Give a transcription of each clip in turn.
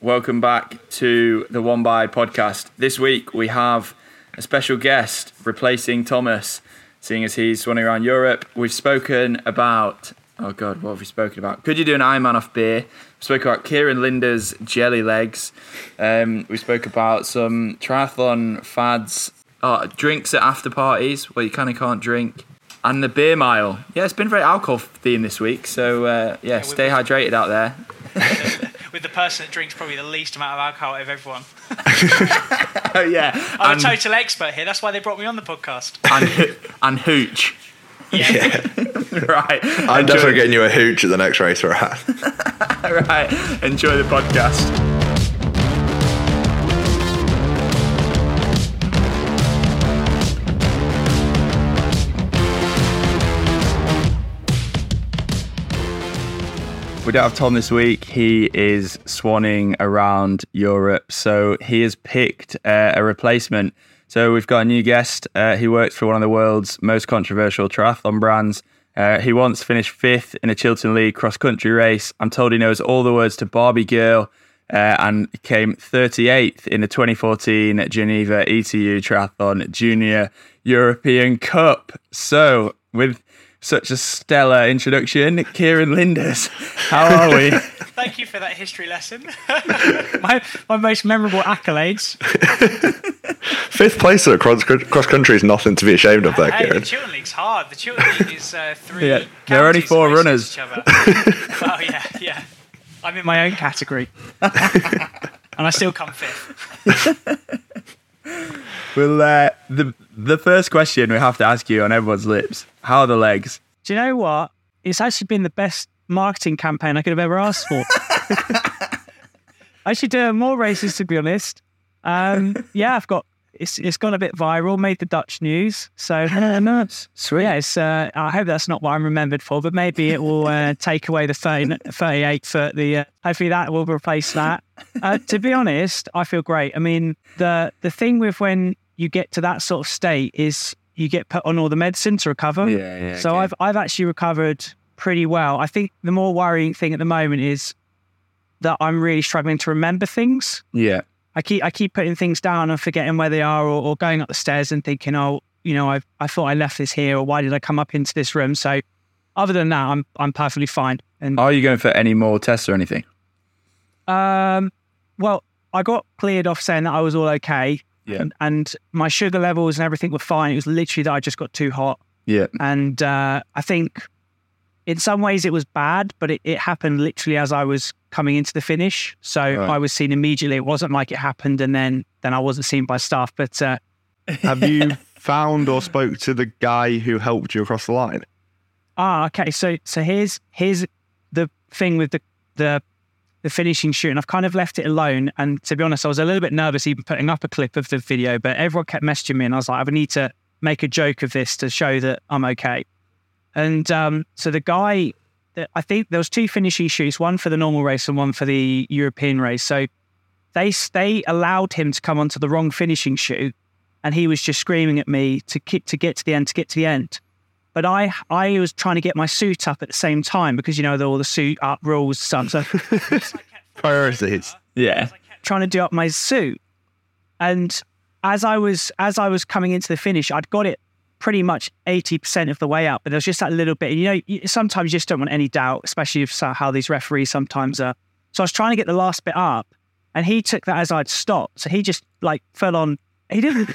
welcome back to the One by podcast. This week we have a special guest replacing Thomas, seeing as he's running around Europe. We've spoken about, oh God, what have we spoken about? Could you do an Ironman off beer? We spoke about Kieran Lindars jelly legs. Um, we spoke about some triathlon fads, oh, drinks at after parties where you kind of can't drink. And the beer mile. Yeah, it's been very alcohol themed this week. So, uh, yeah, Yeah, stay hydrated out there. with the person that drinks probably the least amount of alcohol out of everyone. Oh, yeah. I'm and, a total expert here. That's why they brought me on the podcast. and, ho- and hooch. Yeah. right. I'm Enjoy- definitely getting you a hooch at the next race we're at. right. Enjoy the podcast. We don't have Tom this week. He is swanning around Europe, so he has picked uh, a replacement. So we've got a new guest. Uh, he works for one of the world's most controversial triathlon brands. Uh, he once finished fifth in a Chiltern League cross country race. I'm told he knows all the words to Barbie Girl uh, and came 38th in the 2014 Geneva ETU Triathlon Junior European Cup. So, with such a stellar introduction, Kieran Lindars, how are we? Thank you for that history lesson. my, my most memorable accolades. Fifth place at cross, cross country is nothing to be ashamed of, there, Hey, the Kieran. Chiltern League's hard. The Chiltern League is uh, three. Yeah, there are only four runners. against Each other. well, yeah, yeah. I'm in my own category. and I still come fifth. Well, uh, the the first question we have to ask you on everyone's lips: How are the legs? Do you know what? It's actually been the best marketing campaign I could have ever asked for. I should do more races, to be honest. Um, yeah, I've got it's it's gone a bit viral, made the Dutch news. So nice, sweet. yeah, it's, uh, I hope that's not what I'm remembered for, but maybe it will uh, take away the 30, 38 foot. The uh, hopefully that will replace that. Uh, to be honest, I feel great. I mean, the the thing with when you get to that sort of state is you get put on all the medicine to recover. Yeah, yeah, So okay. I've I've actually recovered pretty well. I think the more worrying thing at the moment is that I'm really struggling to remember things. Yeah, I keep I keep putting things down and forgetting where they are, or, or going up the stairs and thinking, oh, you know, I I thought I left this here, or why did I come up into this room? So, other than that, I'm I'm perfectly fine. And are you going for any more tests or anything? um, well, I got cleared off saying that I was all okay, Yeah, and, and my sugar levels and everything were fine. It was literally that I just got too hot, yeah, and uh, I think in some ways it was bad, but it, it happened literally as I was coming into the finish. So Right. I was seen immediately. It wasn't like it happened and then then I wasn't seen by staff, but. Uh, Have you found or spoke to the guy who helped you across the line? Ah, okay. So so here's here's the thing with the the the finishing chute, and I've kind of left it alone. And to be honest, I was a little bit nervous even putting up a clip of the video, but everyone kept messaging me, and I was like, I need to make a joke of this to show that I'm okay. And um, so the guy, I think there was two finishing chutes, one for the normal race and one for the European race. So they they allowed him to come onto the wrong finishing chute, and he was just screaming at me to keep to get to the end, to get to the end but I I was trying to get my suit up at the same time because you know the, all the suit up rules and stuff. So Priorities. yeah. trying to do up my suit, and as I was as I was coming into the finish, I'd got it pretty much eighty percent of the way up, but there was just that little bit. You know, you- sometimes you just don't want any doubt, especially if so- how these referees sometimes are. So I was trying to get the last bit up, and he took that as I'd stopped. So he just like fell on. He didn't.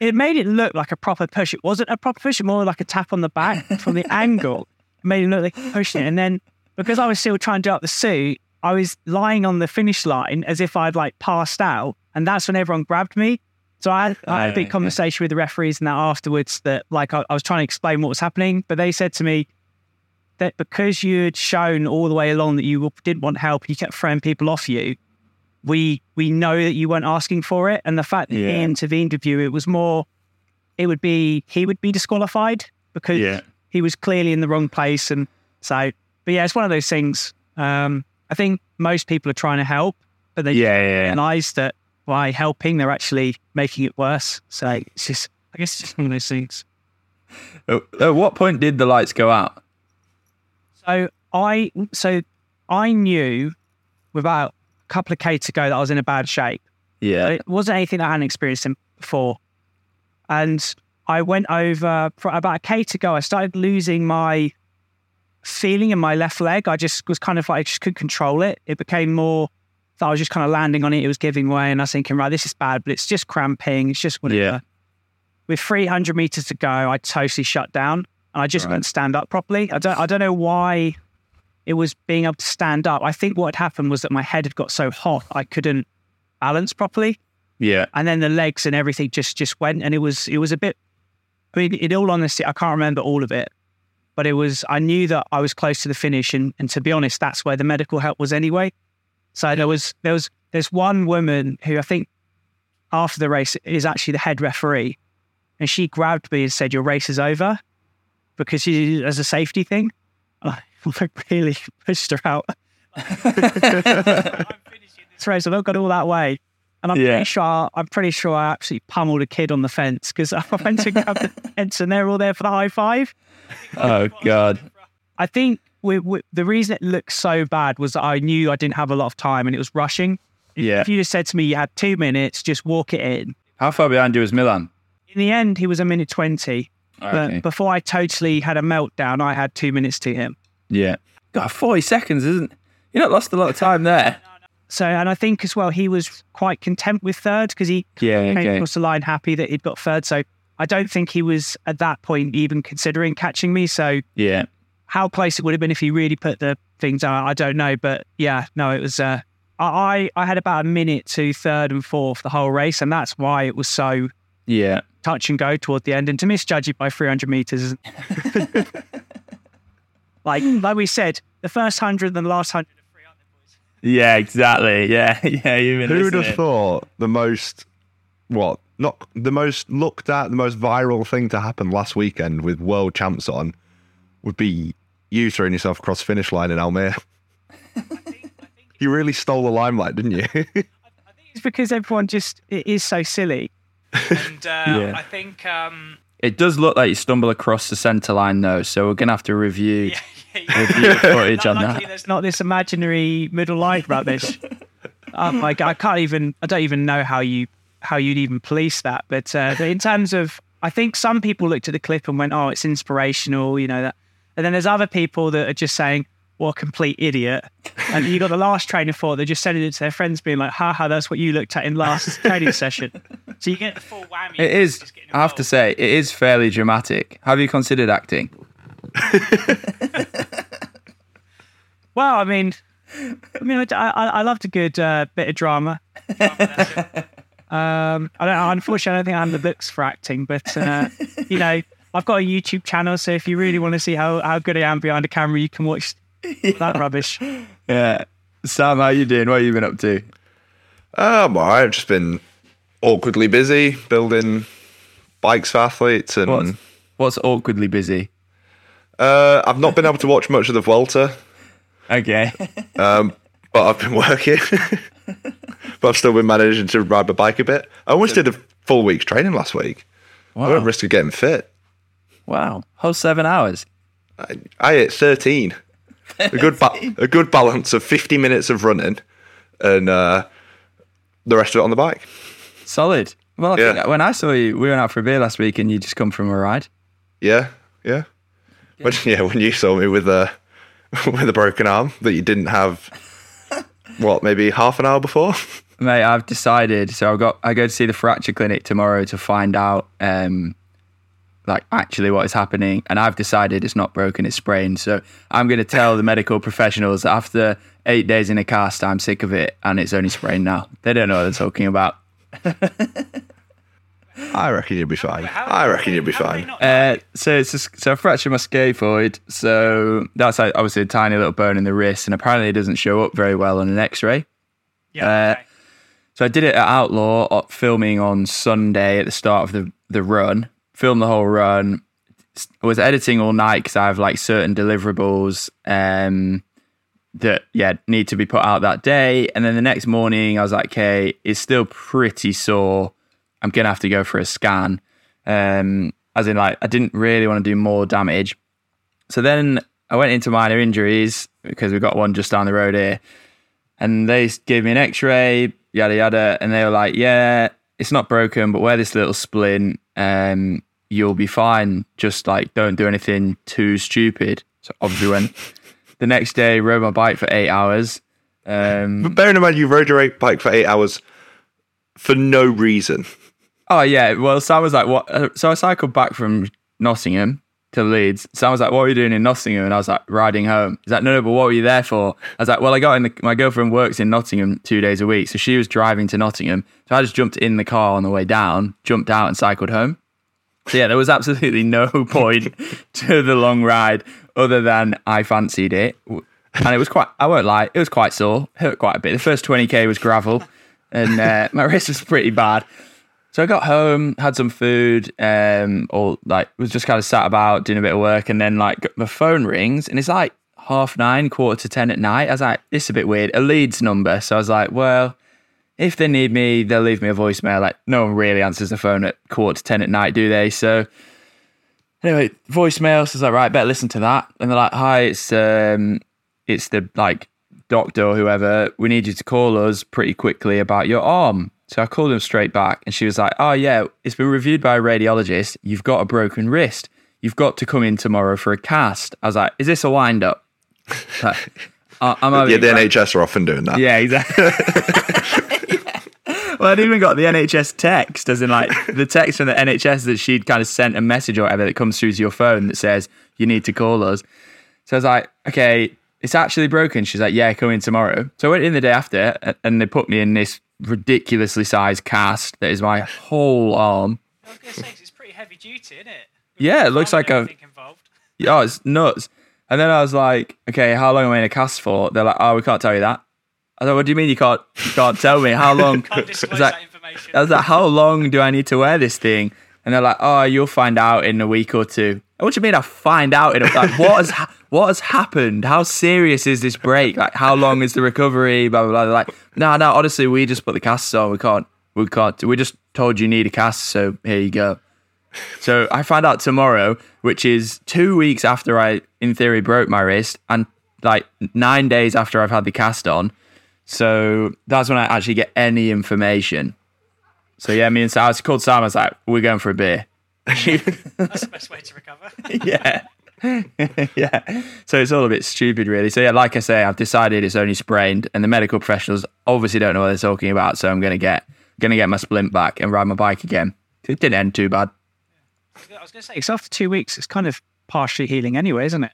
it made it look like a proper push. It wasn't a proper push. It more like a tap on the back from the angle. It made it look like pushing it. And then because I was still trying to do up the suit, I was lying on the finish line as if I'd like passed out, and that's when everyone grabbed me. So I had, I had a big Right, conversation with the referees and that afterwards. That like I, I was trying to explain what was happening, but they said to me that because you had shown all the way along that you didn't want help, you kept throwing people off you. We we know that you weren't asking for it, and the fact that Yeah. he intervened with you, it was more. It would be he would be disqualified because Yeah. he was clearly in the wrong place, and so. But yeah, it's one of those things. Um, I think most people are trying to help, but they Yeah, yeah, realize that by helping, they're actually making it worse. So it's just, I guess, it's just one of those things. At at what point did the lights go out? So I, so I knew without couple of K to go that I was in a bad shape. Yeah. It wasn't anything that I hadn't experienced in- before. And I went over for about a K to go. I started losing my feeling in my left leg. I just was kind of like, I just couldn't control it. It became more that I was just kind of landing on it. It was giving way. And I was thinking, right, this is bad, but it's just cramping. It's just whatever. Yeah. With 300 meters to go, I totally shut down and I just Right. couldn't stand up properly. I don't, I don't know why it was being able to stand up. I think what had happened was that my head had got so hot, I couldn't balance properly Yeah. and then the legs and everything just just went and it was it was a bit i mean in all honesty i can't remember all of it but it was i knew that i was close to the finish and and to be honest that's where the medical help was anyway so there was there was there's one woman who i think after the race is actually the head referee and she grabbed me and said your race is over because she as a safety thing i really pushed her out this race i've got all that way and I'm Yeah. pretty sure I'm pretty sure I absolutely pummeled a kid on the fence because I went to grab the fence and they're all there for the high five. Oh God. I think we, we, the reason it looked so bad was that I knew I didn't have a lot of time and it was rushing. Yeah. if you just said to me you had two minutes, just walk it in. How far behind you was Milan? In the end, he was a minute twenty. Okay. But before I totally had a meltdown, I had two minutes to him. Yeah. God, 40 seconds isn't. You're not lost a lot of time there. So, and I think as well, he was quite content with third because he Yeah. came Okay. across the line happy that he'd got third. So I don't think he was at that point even considering catching me. So Yeah. how close it would have been if he really put the things out, I don't know. But yeah, no, it was. Uh, I I had about a minute to third and fourth the whole race, and that's why it was so Yeah. touch and go toward the end. And to misjudge it by 300 meters, like like we said, the first hundred and the last hundred are free, aren't they, boys? Yeah. Exactly. Yeah. Yeah. You've Who would have listening. thought the most, what, not the most looked at, the most viral thing to happen last weekend with world champs on would be you throwing yourself across finish line in Almere? you really stole the limelight, didn't you? I think It's because everyone just it is so silly. And uh, Yeah. I think um, It does look like you stumble across the centre line though, so we're gonna have to review review the footage on that. there's not this imaginary middle line rubbish. oh my god, I can't even. I don't even know how you how you'd even police that. But, uh, but in terms of, I think some people looked at the clip and went, "Oh, it's inspirational," you know that. And then there's other people that are just saying, "What a complete idiot!" And you got the last train for. They're just sending it to their friends, being like, "Ha ha, that's what you looked at in last training session." So you get the full whammy. It is. I have to say, it is fairly dramatic. Have you considered acting? Well, I mean, I mean, I, I, I loved a good uh, bit of drama. um, I don't. Unfortunately, I don't think I have the looks for acting, but uh, you know, I've got a YouTube channel, so if you really want to see how, how good I am behind a camera, you can watch that rubbish. Yeah. Sam, how you doing? What have you been up to? Uh, I'm alright. I've just been awkwardly busy building bikes for athletes, and What's, what's awkwardly busy? uh, I've not been able to watch much of the Vuelta, Okay. but I've been working. but I've still been managing to ride my bike a bit. I almost did a full week's training last week. I Wow. won't risk of getting fit. Wow. Whole seven hours. I, I hit 13. A good ba- a good balance of 50 minutes of running and uh, the rest of it on the bike. Solid. Well, I Yeah. think when I saw you, we went out for a beer last week and you just come from a ride. Yeah, yeah. When, yeah, when you saw me with a with a broken arm that you didn't have, what maybe half an hour before. Mate, I've decided. So I've got. I go to see the fracture clinic tomorrow to find out, um, like actually what is happening. And I've decided it's not broken, it's sprained. So I'm going to tell the medical professionals that after eight days in a cast, I'm sick of it, and it's only sprained now. They don't know what they're talking about. I reckon you'll be fine. I reckon you'll be fine. Uh, so it's just, so I fractured my scaphoid. So that's like, obviously a tiny little bone in the wrist, and apparently it doesn't show up very well on an X-ray. Yeah. Uh, So I did it at Outlaw, uh, filming on Sunday at the start of the, the run. Filmed the whole run. I was editing all night because I have like certain deliverables um, that yeah need to be put out that day. And then the next morning, I was like, okay, it's still pretty sore. I'm gonna have to go for a scan. Um, as in, like, I didn't really want to do more damage. So then I went into minor injuries because we've got one just down the road here. And they gave me an X-ray, yada yada, and they were like, "Yeah, it's not broken, but wear this little splint, um, you'll be fine. Just like don't do anything too stupid." So obviously, when the next day, rode my bike for eight hours. Um, But bearing in mind, you rode your bike for eight hours for no reason. Oh yeah, well Sam was like, "What?" Uh, so I cycled back from Nottingham to Leeds. Sam was like, "What were you doing in Nottingham?" And I was like, "Riding home." He's like, "No, no, but what were you there for?" I was like, "Well, I got in the, my girlfriend works in Nottingham two days a week, so she was driving to Nottingham. So I just jumped in the car on the way down, jumped out, and cycled home." So yeah, there was absolutely no point to the long ride other than I fancied it, and it was quite. I won't lie, it was quite sore, hurt quite a bit. The first twenty k was gravel, and uh, my wrist was pretty bad. So I got home, had some food, um, or like was just kind of sat about doing a bit of work, and then like my phone rings, and it's like half nine, quarter to ten at night. I was like, this is a bit weird. A Leeds number. So I was like, well, if they need me, they'll leave me a voicemail. Like no one really answers the phone at quarter to ten at night, do they? So anyway, voicemail. Was like, right, better listen to that. And they're like, hi, it's um, it's the like doctor or whoever. We need you to call us pretty quickly about your arm. So I called them straight back, and she was like, "Oh yeah, it's been reviewed by a radiologist. You've got a broken wrist. You've got to come in tomorrow for a cast." I was like, "Is this a wind up?" Like, I- I'm Yeah, having- the NHS are often doing that. yeah, exactly. Well, I'd even got the NHS text, as in like the text from the NHS that she'd kind of sent a message or whatever that comes through to your phone that says you need to call us. So I was like, okay, it's actually broken. She's like, yeah, come in tomorrow. So I went in the day after, and they put me in this ridiculously sized cast that is my whole arm. I was going to say 'cause it's pretty heavy duty, isn't it? Yeah, it looks like a involved. oh, it's nuts. And then I was like, okay, how long am I in a cast for? They're like, oh, we can't tell you that. I thought, what do you mean you can't you can't tell me how long? Can't disclose Is that- that information. I was like, how long do I need to wear this thing? And they're like, oh, you'll find out in a week or two. What do you mean I find out in a like what has ha- what has happened? How serious is this break? Like how long is the recovery? Blah blah blah. They're like, no, no, honestly, we just put the casts on. We can't we can't we just told you need a cast, so here you go. So I find out tomorrow, which is two weeks after I in theory broke my wrist and like nine days after I've had the cast on. So that's when I actually get any information. So yeah, me and Sam, I was called Sam. I was like, "We're going for a beer." That's the best way to recover. yeah, yeah. So it's all a bit stupid, really. So yeah, like I say, I've decided it's only sprained, and the medical professionals obviously don't know what they're talking about. So I'm gonna get gonna get my splint back and ride my bike again. It didn't end too bad. I was going to say, it's after two weeks, it's kind of partially healing anyway, isn't it?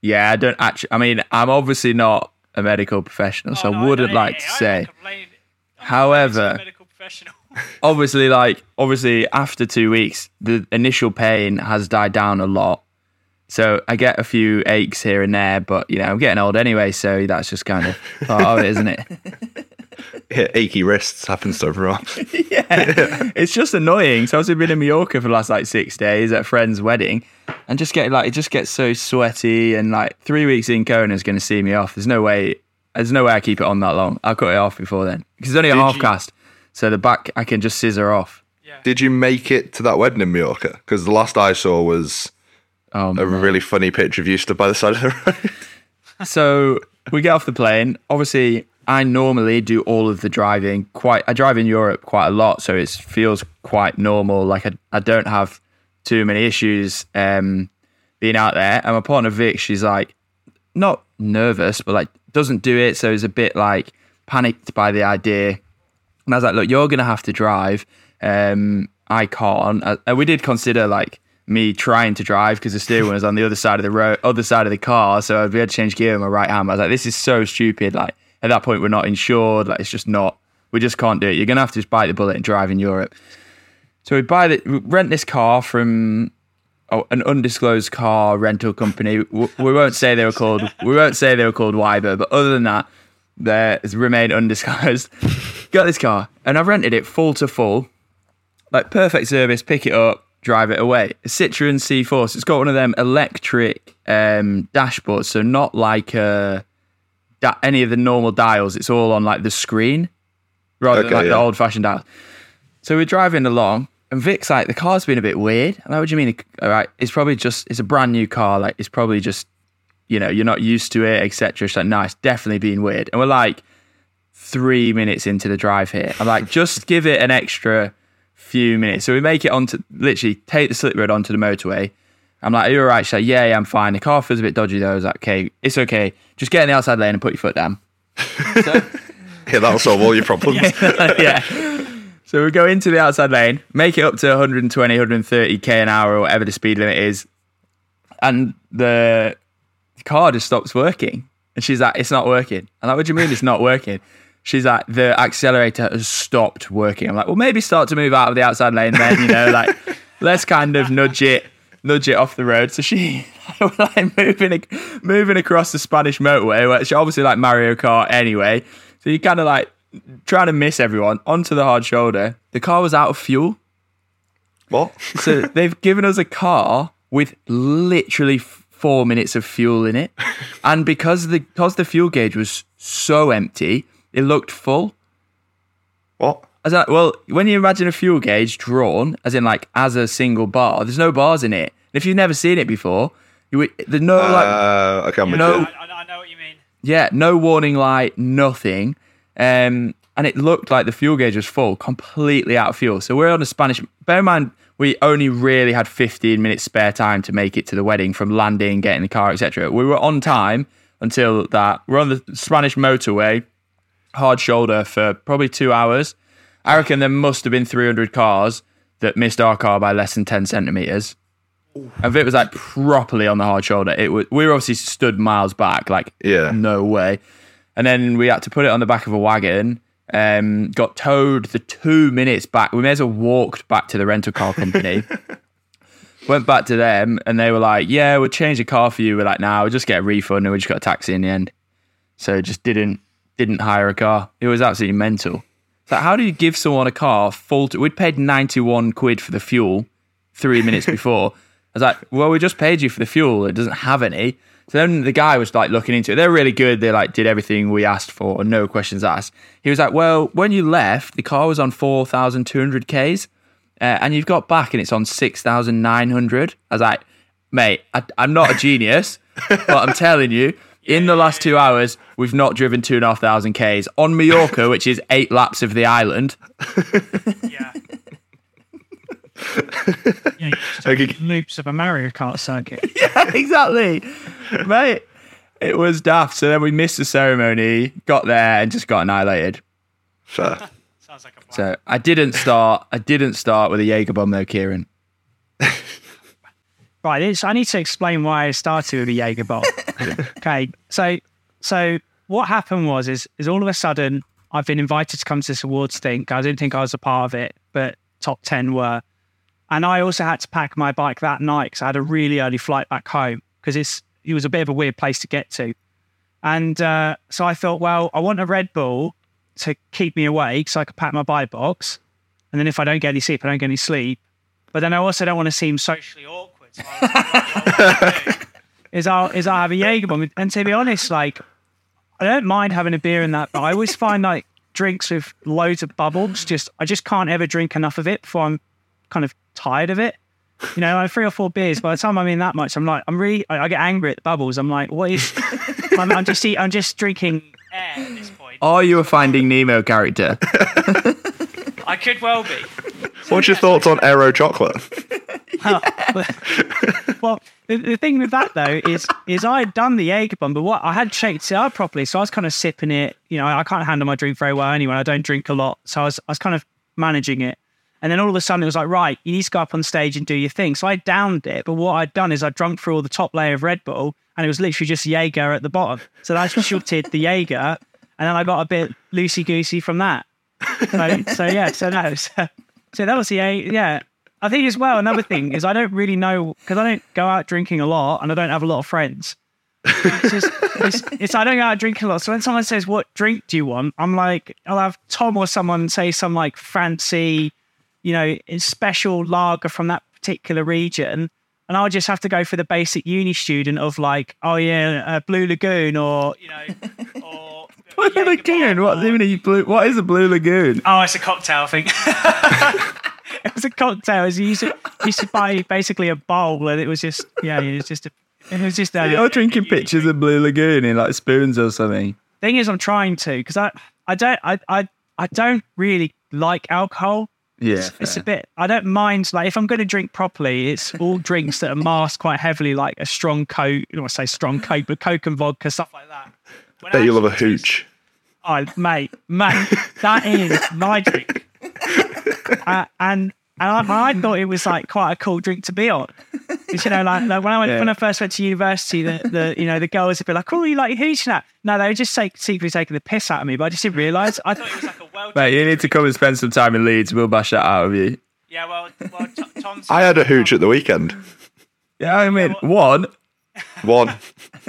Yeah, I don't actually. I mean, I'm obviously not a medical professional, so Oh, no, I wouldn't know, like to I'm say. I'm However- a medical professional. obviously like obviously after two weeks the initial pain has died down a lot so i get a few aches here and there but you know i'm getting old anyway so that's just kind of part of it isn't it Yeah, achy wrists happens to everyone. yeah it's just annoying so i've been in mallorca for the last like six days at a friend's wedding and just get like it just gets so sweaty and like three weeks in kona's going to see me off there's no way there's no way i keep it on that long i'll cut it off before then because it's only a half you- cast so the back i can just scissor off Did you make it to that wedding in Mallorca? Because the last I saw was oh a really funny picture of you stood by the side of the road. so we get off the plane. Obviously, I normally do all of the driving. Quite, I drive in Europe quite a lot, so it feels quite normal. Like I, I don't have too many issues um, being out there. And my partner Vic, she's like not nervous, but like doesn't do it, so is a bit like panicked by the idea. And I was like, look, you're gonna have to drive. Um, I can't. Uh, And we did consider like me trying to drive because the steering was on the other side of the road, other side of the car. So I'd be able to change gear with my right hand. I was like, this is so stupid. Like at that point, we're not insured. Like it's just not. We just can't do it. You're gonna have to just bite the bullet and drive in Europe. So we buy the we rent this car from oh, an undisclosed car rental company. W- We won't say they were called. We won't say they were called Wyber, but other than that, they remain undisclosed. Got this car, and I've rented it full to full, like perfect service. Pick it up, drive it away. A Citroen C4. So it's got one of them electric um, dashboards, so not like uh, da- any of the normal dials. It's all on like the screen rather than Okay, like the old fashioned dials. So we're driving along, and Vic's like, the car's been a bit weird. I'm like, what do you mean? All right, it's probably just, it's a brand new car. Like, it's probably just, you know, you're not used to it, etc. She's like, no, it's definitely been weird. And we're like three minutes into the drive here. I'm like, just give it an extra few minutes. So we make it onto literally take the slip road onto the motorway. I'm like, are you all right? She's like, yeah, yeah, I'm fine. The car feels a bit dodgy though. I was like, okay, it's okay. Just get in the outside lane and put your foot down. So, Yeah, that'll solve all your problems. yeah. So we go into the outside lane, make it up to 120, 130k an hour or whatever the speed limit is, and the car just stops working. And she's like, "It's not working." I'm like, "What do you mean it's not working?" She's like, "The accelerator has stopped working." I'm like, "Well, maybe start to move out of the outside lane then. You know, like let's kind of nudge it, nudge it off the road." So she like moving, moving across the Spanish motorway, which obviously like Mario Kart anyway. So you kind of like trying to miss everyone onto the hard shoulder. The car was out of fuel. What? So they've given us a car with literally four minutes of fuel in it, and because the because the fuel gauge was so empty, it looked full. What? I well, when you imagine a fuel gauge drawn, as in like as a single bar, there's no bars in it. If you've never seen it before, you would, there's no like Uh, okay, I'm with know- I, I know what you mean. yeah, no warning light, nothing. Um, and it looked like the fuel gauge was full, completely out of fuel. So we're on a Spanish. Bear in mind, we only really had 15 minutes spare time to make it to the wedding from landing, getting the car, etc. We were on time until that. We're on the Spanish motorway, hard shoulder for probably two hours. I reckon there must have been 300 cars that missed our car by less than 10 centimeters. And if it was like properly on the hard shoulder, it was. We were obviously stood miles back, like Yeah. no way. And then we had to put it on the back of a wagon. Um, got towed the two minutes back. We may as well walked back to the rental car company. Went back to them, and they were like, "Yeah, we'll change the car for you." We're like, "Nah, we'll just get a refund, and we just got a taxi in the end." So just didn't didn't hire a car. It was absolutely mental. How do you give someone a car full? To, we'd paid ninety one quid for the fuel three minutes before. I was like, well, we just paid you for the fuel. It doesn't have any. So then the guy was like looking into it. They're really good. They like did everything we asked for, no questions asked. He was like, well, when you left, the car was on 4,200 Ks uh, and you've got back and it's on 6,900. I was like, mate, I, I'm not a genius, but I'm telling you, in the last two hours, we've not driven two and a half thousand Ks on Mallorca, which is eight laps of the island. Yeah. yeah, Okay. loops of a Mario Kart circuit. yeah, exactly, mate. It was daft. So then we missed the ceremony, got there, and just got annihilated. Fair. Sounds like a plan. So I didn't start. I didn't start with a Jaeger bomb though, Kieran. Right, it's, I need to explain why I started with a Jaeger bomb. okay, so so what happened was is is all of a sudden I've been invited to come to this awards thing. I didn't think I was a part of it, but top ten were, and I also had to pack my bike that night because I had a really early flight back home because it's it was a bit of a weird place to get to, and uh, so I thought, well, I want a Red Bull to keep me awake so I could pack my bike box, and then if I don't get any sleep, I don't get any sleep. But then I also don't want to seem socially awkward. So Is I'll is I'll have a Jaeger bomb. And to be honest, like I don't mind having a beer in that, but I always find like drinks with loads of bubbles. Just I just can't ever drink enough of it before I'm kind of tired of it. You know, like three or four beers. By the time I'm in that much, I'm like, I'm really, I, I get angry at the bubbles. I'm like, what is? I'm, I'm just, I'm just drinking air at this point. Are you a Finding Nemo character? I could well be. What's your thoughts on Aero chocolate? well, the, the thing with that though is is I had done the Jaeger bomb, but what I had shaked it up properly, so I was kind of sipping it. You know, I can't handle my drink very well anyway. I don't drink a lot, so I was I was kind of managing it. And then all of a sudden it was like, right, you need to go up on stage and do your thing. So I downed it, but what I'd done is I drunk through all the top layer of Red Bull, and it was literally just Jaeger at the bottom. So I shooted the Jaeger, and then I got a bit loosey goosey from that. So, so yeah, so no, so, so that was the A. Yeah, I think as well. Another thing is I don't really know because I don't go out drinking a lot and I don't have a lot of friends. It's just it's, it's I don't go out drinking a lot. So when someone says what drink do you want, I'm like I'll have Tom or someone say some like fancy, you know, special lager from that particular region. And I'll just have to go for the basic uni student of like, oh yeah, uh, Blue Lagoon or you know, or Blue Lagoon. What, even a blue, what is a Blue Lagoon? Oh, it's a cocktail thing. it was a cocktail. It was- You used to, you used to buy basically a bowl, and it was just yeah, it was just a, It was just uh, You're drinking pictures of Blue Lagoon in like spoons or something. thing is, I'm trying to because I, I don't, I, I, I don't really like alcohol. Yeah. It's a bit. I don't mind. Like if I'm going to drink properly, it's all drinks that are masked quite heavily, like a strong Coke. I don't want to say strong Coke, but Coke and vodka, stuff like that. When Bet you love a actually- hooch. Oh, mate, mate, that is my drink. Uh, and and I, I thought it was like quite a cool drink to be on. 'Cause, you know, like, like when I went, Yeah. when I first went to university, the, the you know the girls would be like, "Oh, you like hooch that?" No, they were just take, secretly taking the piss out of me, but I just didn't realise. I thought it was like a well. Mate, you need to come and spend some time in Leeds. We'll bash that out of you. Yeah, well, well, T- Tom's. I had a hooch at the weekend. Yeah, I mean, one, One.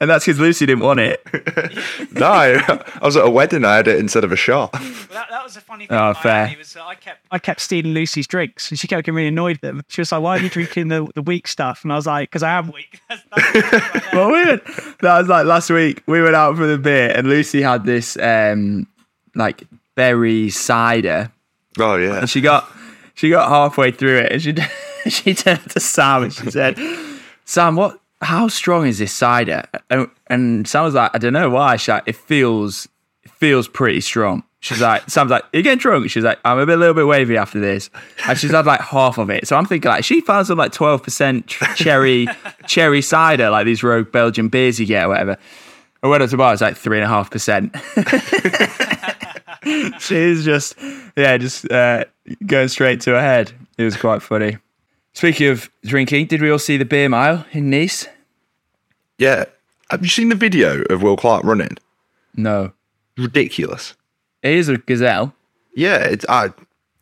and that's because Lucy didn't want it. No, I was at a wedding. I had it instead of a shot. Well, that, that was a funny thing. Oh, fair. Miami Was, that I kept I kept stealing Lucy's drinks, and she kept getting really annoyed with them. She was like, "Why are you drinking the, the weak stuff?" And I was like, "Because I am weak." That's, that's. Well, we went, that was like last week. We went out for the beer, and Lucy had this um like berry cider, Oh yeah. and she got she got halfway through it, and she she turned to Sam and she said, "Sam, what? How strong is this cider?" And, and Sam was like, "I don't know why." She's like, "It feels it feels pretty strong." She's like, Sam's like, "You getting drunk?" She's like, "I'm a bit, a little bit wavy after this," and she's had like half of it. So I'm thinking like she found some like 12 percent cherry cherry cider, like these rogue Belgian beers you get or whatever. I went up to bar, it's like three and a half percent. She's just, yeah, just uh, going straight to her head. It was quite funny. Speaking of drinking, did we all see the beer mile in Nice? Yeah. Have you seen the video of Will Clarke running? No. Ridiculous. It is a gazelle. Yeah, it's I.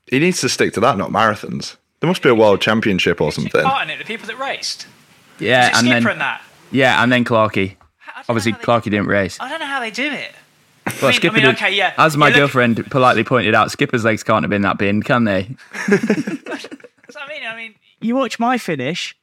He needs to stick to that, not marathons. There must be a world championship or something. part in it, the people that raced. Yeah, and then and that? yeah, and then Clarky. I don't know Obviously, how they- Clarky didn't race. I don't know how they do it. Well, mean- Skipper I mean, did- okay, yeah. As my You look- girlfriend politely pointed out, Skipper's legs can't have been that big, can they? I mean. I mean, you watch my finish,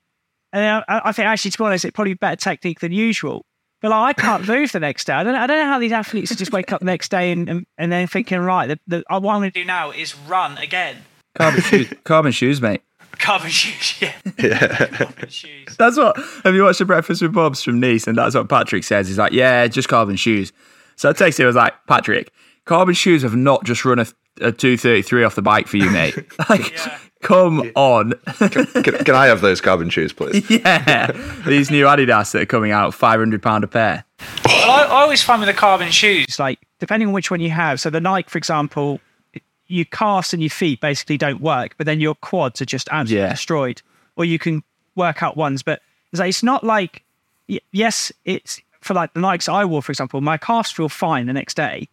and I, I think actually, to be honest, it's probably better technique than usual. But like, I can't move the next day. I don't, I don't know how these athletes just wake up the next day and, and, and then thinking, right, the, the, uh, what I'm going to do now is run again. Carbon shoes, carbon shoes, mate. Carbon shoes, yeah. Carbon shoes. That's what. Have you watched the Breakfast with Bob's from Nice? And that's what Patrick says. He's like, yeah, just carbon shoes. So I texted him. I was like, Patrick, carbon shoes have not just run a, a two thirty three off the bike for you, mate. like, Yeah. come on. can, can I have those carbon shoes, please? yeah, these new Adidas that are coming out, five hundred pound a pair. Well, I, I always find with the carbon shoes, it's like depending on which one you have. So the Nike, for example, your cast and your feet basically don't work, but then your quads are just absolutely Yeah. destroyed. Or you can work out ones, but it's, like, it's not like yes, it's for like the Nikes I wore, for example. My calves feel fine the next day,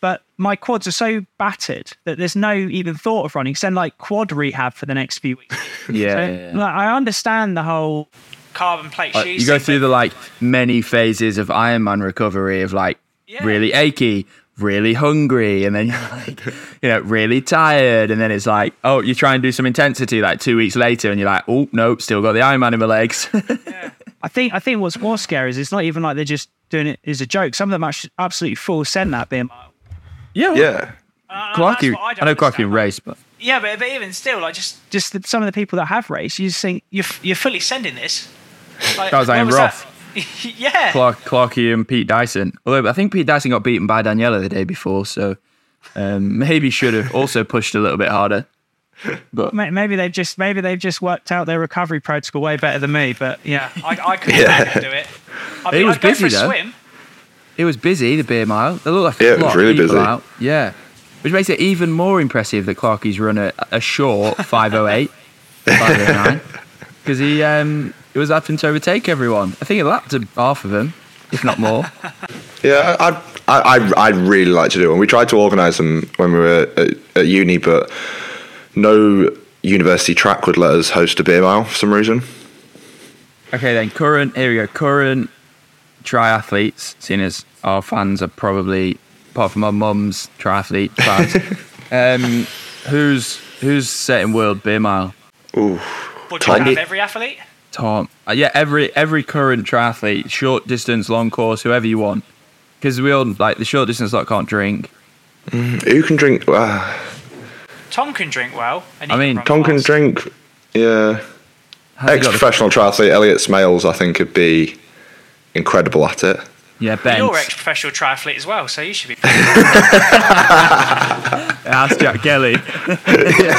but my quads are so battered that there's no even thought of running. Send like quad rehab for the next few weeks. Yeah, So, yeah, yeah. like, I understand the whole carbon plate uh, Like, you go through the like many phases of Ironman recovery of like Yeah. really achy, really hungry, and then you're like, you know, really tired, and then it's like, oh, you try and do some intensity like two weeks later, and you're like, oh, nope, still got the Ironman in my legs. I think I think what's more scary is it's not even like they're just doing it as a joke. Some of them actually absolutely full send that being. Yeah, Yeah. Clarky, I, know Clarky in race, but Yeah, but, but even still, like just just the, some of the people that have raced, you just think you're f- you're fully sending this. Like, That was when Ian that? yeah. Clarke, Clarky and Pete Dyson. Although I think Pete Dyson got beaten by Daniela the day before, so um, maybe should have also pushed a little bit harder. But Maybe they've just maybe they've just worked out their recovery protocol way better than me. But yeah, I, I couldn't Yeah. do it. I It mean, was I'd go busy, for a though. swim. It was busy, the beer mile. There looked like Yeah, a it was really busy. out. Yeah. Which makes it even more impressive that Clarky's run a, a short 508, 509. Because he, um, he was having to overtake everyone. I think he lapped half of them, if not more. Yeah, I'd, I, I, I'd really like to do one. We tried to organise them when we were at, at uni, but no university track would let us host a beer mile for some reason. Okay, then current, here we go. Current triathletes, seeing as our fans are probably, apart from our mum's triathlete fans, um, who's, who's setting world beer mile? Ooh, What do you Tom. have every athlete? Tom. Uh, yeah, every every current triathlete, short distance, long course, whoever you want. Because we all like the short distance lot can't drink. who can drink? Uh, Tom can drink well. And I mean, run Tom can drink. Yeah, Ex-professional triathlete Elliot Smales, I think, would be incredible at it. Yeah, Ben. You're ex-professional triathlete as well, so you should be. Ask Jack Kelly.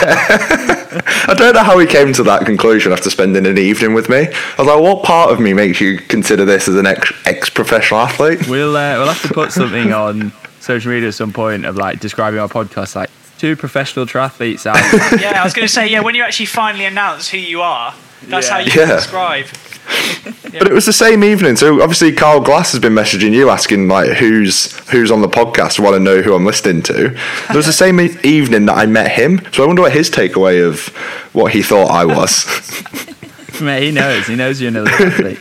I don't know how he came to that conclusion after spending an evening with me. I was like, what part of me makes you consider this as an ex ex professional athlete? We'll uh, we'll have to put something on social media at some point of like describing our podcast like two professional triathletes out. yeah, I was going to say, yeah, when you actually finally announce who you are, that's Yeah. how you Yeah. describe. But it was the same evening. So obviously, Carl Glass has been messaging you asking like who's who's on the podcast. Want to know who I'm listening to? It was the same e- evening that I met him. So I wonder what his takeaway of what he thought I was. Mate, he knows. He knows you're an elite athlete.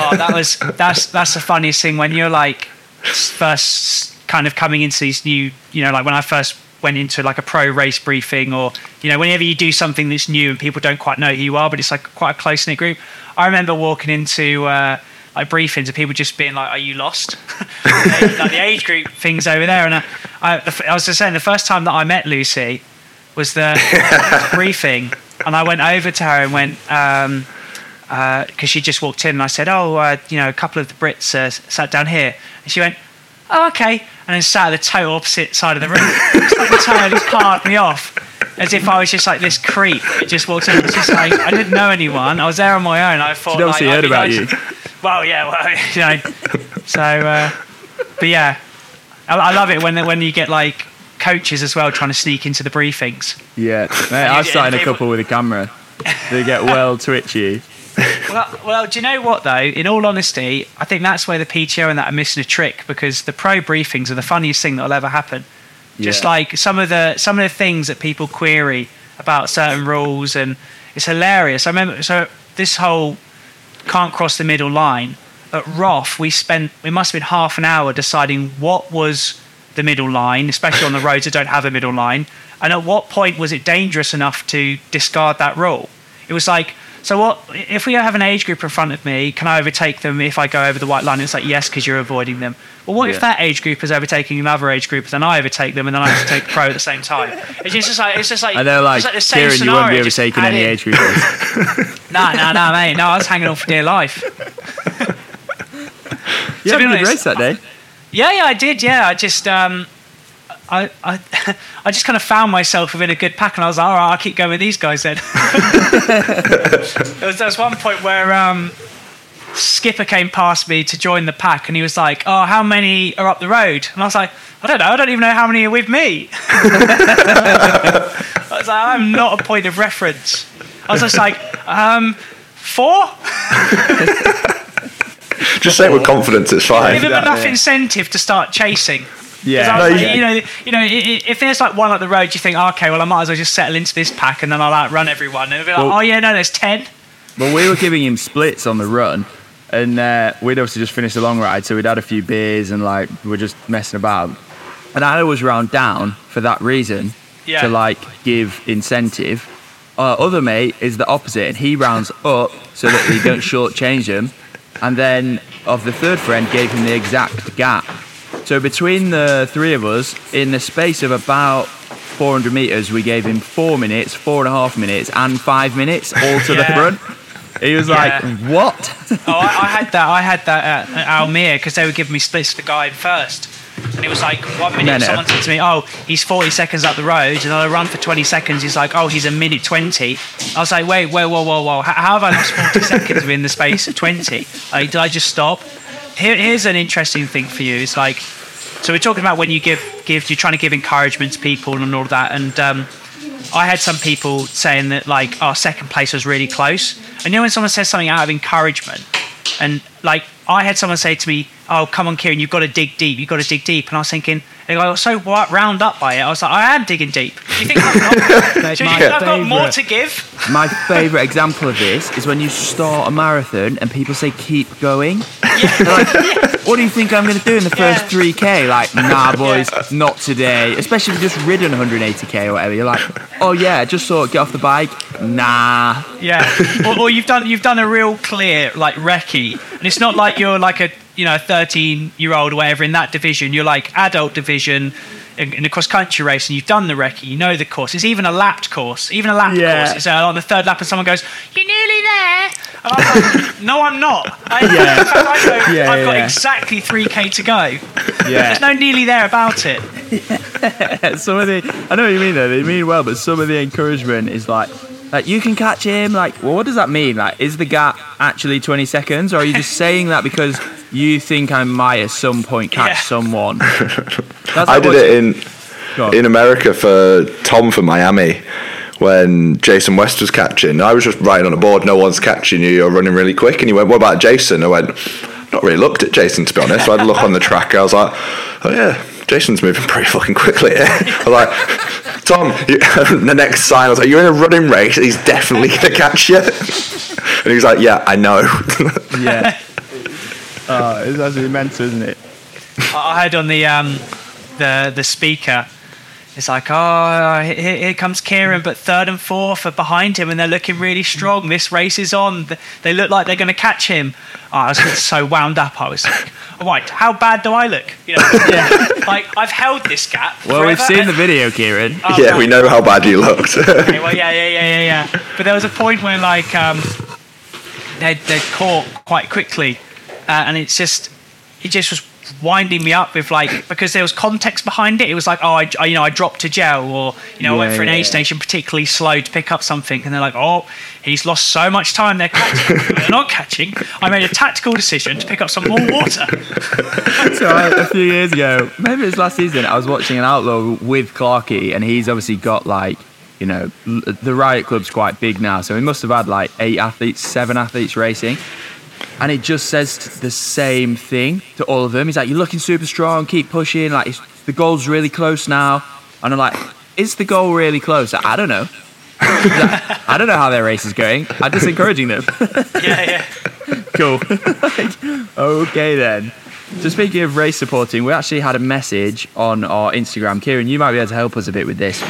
oh, that was that's that's the funniest thing when you're like first kind of coming into these new, you know, like when I first went into like a pro race briefing or you know whenever you do something that's new and people don't quite know who you are, but it's like quite a close knit group. I remember walking into uh, like briefings and people just being like, "Are you lost?" like the age group things over there, and I, I, I was just saying the first time that I met Lucy was the briefing, and I went over to her and went. Um, because she just walked in and I said, "Oh, uh, you know, a couple of the Brits uh, sat down here," and she went, "Oh, okay," and then sat at the total opposite side of the room. It's like entirely card me off, as if I was just like this creep that just walked in. It's just like I didn't know anyone. I was there on my own. I thought obviously like, heard I'd about nice- you. Well, yeah, well, you know, so, uh, but yeah, I, I love it when when you get like coaches as well trying to sneak into the briefings. Yeah, mate, I've sat in a couple with a camera. They get well twitchy. Well, well, do you know what though? In all honesty, I think that's where the PTO and that are missing a trick because the pro briefings are the funniest thing that'll ever happen. Just Yeah. like some of the some of the things that people query about certain rules, and it's hilarious. I remember so this whole can't cross the middle line at Roth. We spent we must have been half an hour deciding what was the middle line, especially on the roads that don't have a middle line, and at what point was it dangerous enough to discard that rule. It was like, so what if we have an age group in front of me? Can I overtake them if I go over the white line? It's like yes, because you're avoiding them. Well, what Yeah. if that age group is overtaking another age group, then I overtake them, and then I have to take the pro at the same time? It's just like it's just like And they're like, it's the same Kieran, you won't be scenario, overtaking any in. age groupers. No, no, no, mate. No, I was hanging on for dear life. You To had be a good honest, race that day. Yeah, yeah, I did. Yeah, I just, um, I, I, I just kind of found myself within a good pack, and I was like, all right, I'll keep going with these guys then. there, was, there was one point where um, Skipper came past me to join the pack, and he was like, "Oh, how many are up the road?" And I was like, "I don't know. I don't even know how many are with me." I was like, "I'm not a point of reference." I was just like, um, four? Just say it with confidence. It's fine. Give him enough Exactly. incentive to start chasing. Yeah. No, like, you- you know, you know, if there's like one up the road, you think, okay, well, I might as well just settle into this pack and then I'll outrun everyone. And it'll be like, Well- oh yeah, no, there's ten. Well, we were giving him splits on the run, and uh, we'd obviously just finished the long ride, so we'd had a few beers and like we're just messing about. And I was round down for that reason Yeah. to like give incentive. Our other mate is the opposite, and he rounds up so that we don't shortchange him. And then of the third friend gave him the exact gap. So between the three of us, in the space of about 400 meters, we gave him four minutes, four and a half minutes, and five minutes all to the Yeah. front. He was like, "What?" Oh, I, I had that. I had that at, at Almere because they were giving me splits to guide first. And it was like one minute someone said to me, "Oh, he's 40 seconds up the road," and I run for 20 seconds. He's like, "Oh, he's a minute 20." I was like, "Wait, wait, whoa, whoa, whoa! How, how have I lost 40 seconds within the space of 20? Like, did I just stop?" Here, here's an interesting thing for you. It's like, so we're talking about when you give give you're trying to give encouragement to people and all of that, and um, I had some people saying that like our second place was really close. And you know when someone says something out of encouragement, and like I had someone say to me, "Oh, come on, Kieran, you've got to dig deep. You've got to dig deep." And I was thinking, they got "So what? Round up by it." I was like, "I am digging deep. Do you think I've got, do you think I've got more to give?" My favourite example of this is when you start a marathon and people say, "Keep going." They're like, what do you think I'm going to do in the first Yeah. 3k? Like, nah, boys, not today. Especially if you've just ridden 180k or whatever. You're like, oh yeah, just saw it, get off the bike. Nah. Yeah, or, or you've done you've done a real clear like recce, and it's not like you're like a you know a 13 year old or whatever in that division. You're like adult division. in, in a cross country race and you've done the recce, you know the course. It's even a lapped course, even a lapped Yeah. course. It's uh, on the third lap and someone goes, "You're nearly there," and I'm like, "No, I'm not." I, Yeah. fact, I know Yeah, I've got yeah. exactly three k to go. Yeah. There's no nearly there about it. some of the I know what you mean though. They mean well, but some of the encouragement is like like you can catch him. Like, well, what does that mean? Like, is the gap actually 20 seconds, or are you just saying that because you think I might at some point catch Yeah. someone? That's I did it in in America for Tom for Miami when Jason West was catching. I was just writing on a board, no one's catching you, you're running really quick. And he went, What about Jason? I went, Not really looked at Jason to be honest. So I had a look on the track. I was like, Oh yeah, Jason's moving pretty fucking quickly. here." I was like, Tom, you, the next sign, I was like, You're in a running race, he's definitely going to catch you. And he was like, Yeah, I know. yeah. Oh, it's actually mental, isn't it? I I heard on the um, the the speaker. It's like, oh, here, here comes Kieran, but third and fourth are behind him, and they're looking really strong. This race is on. They look like they're going to catch him. Oh, I was so wound up. I was like, all right, how bad do I look? You know, yeah. like I've held this gap. Well, we've seen the video, Kieran. Oh, yeah, right. we know how bad you looked. Okay, well, yeah, yeah, yeah, yeah, yeah. But there was a point where, like um, they'd, they'd caught quite quickly, uh, and it's just it just was winding me up with like because there was context behind it. It was like, oh, I, I- you know, I dropped to gel, or you know, I went for an yeah, aid yeah. station particularly slow to pick up something, and they're like, oh, he's lost so much time. They're catching, they're not catching. I made a tactical decision to pick up some more water. so I, a few years ago, maybe it was last season, I was watching an outlaw with Clarkey, and he's obviously got like, you know, the Riot Club's quite big now, so he must have had like eight athletes, seven athletes racing. And it just says the same thing to all of them. He's like, "You're looking super strong. Keep pushing. Like it's, the goal's really close now." And I'm like, "Is the goal really close?" I don't know. I don't know how their race is going. I'm just encouraging them. yeah, yeah. cool. Like, okay then. So speaking of race supporting, we actually had a message on our Instagram. Kieran, you might be able to help us a bit with this.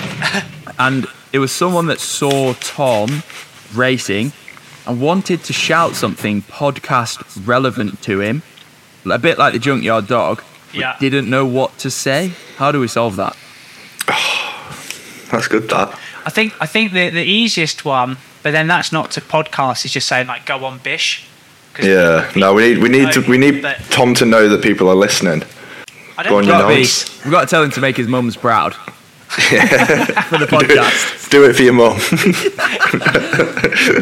And it was someone that saw Tom racing and wanted to shout something podcast relevant to him, a bit like the junkyard dog. but Yeah. Didn't know what to say. How do we solve that? That's good, that. I think I think the the easiest one, but then that's not to podcast. Is just saying like, go on, Bish. Yeah, no, we need we need to we need But Tom to know that people are listening. I don't you think know. Gotta be- Nice. we've got to tell him to make his mums proud for the podcast. Do it for your mum.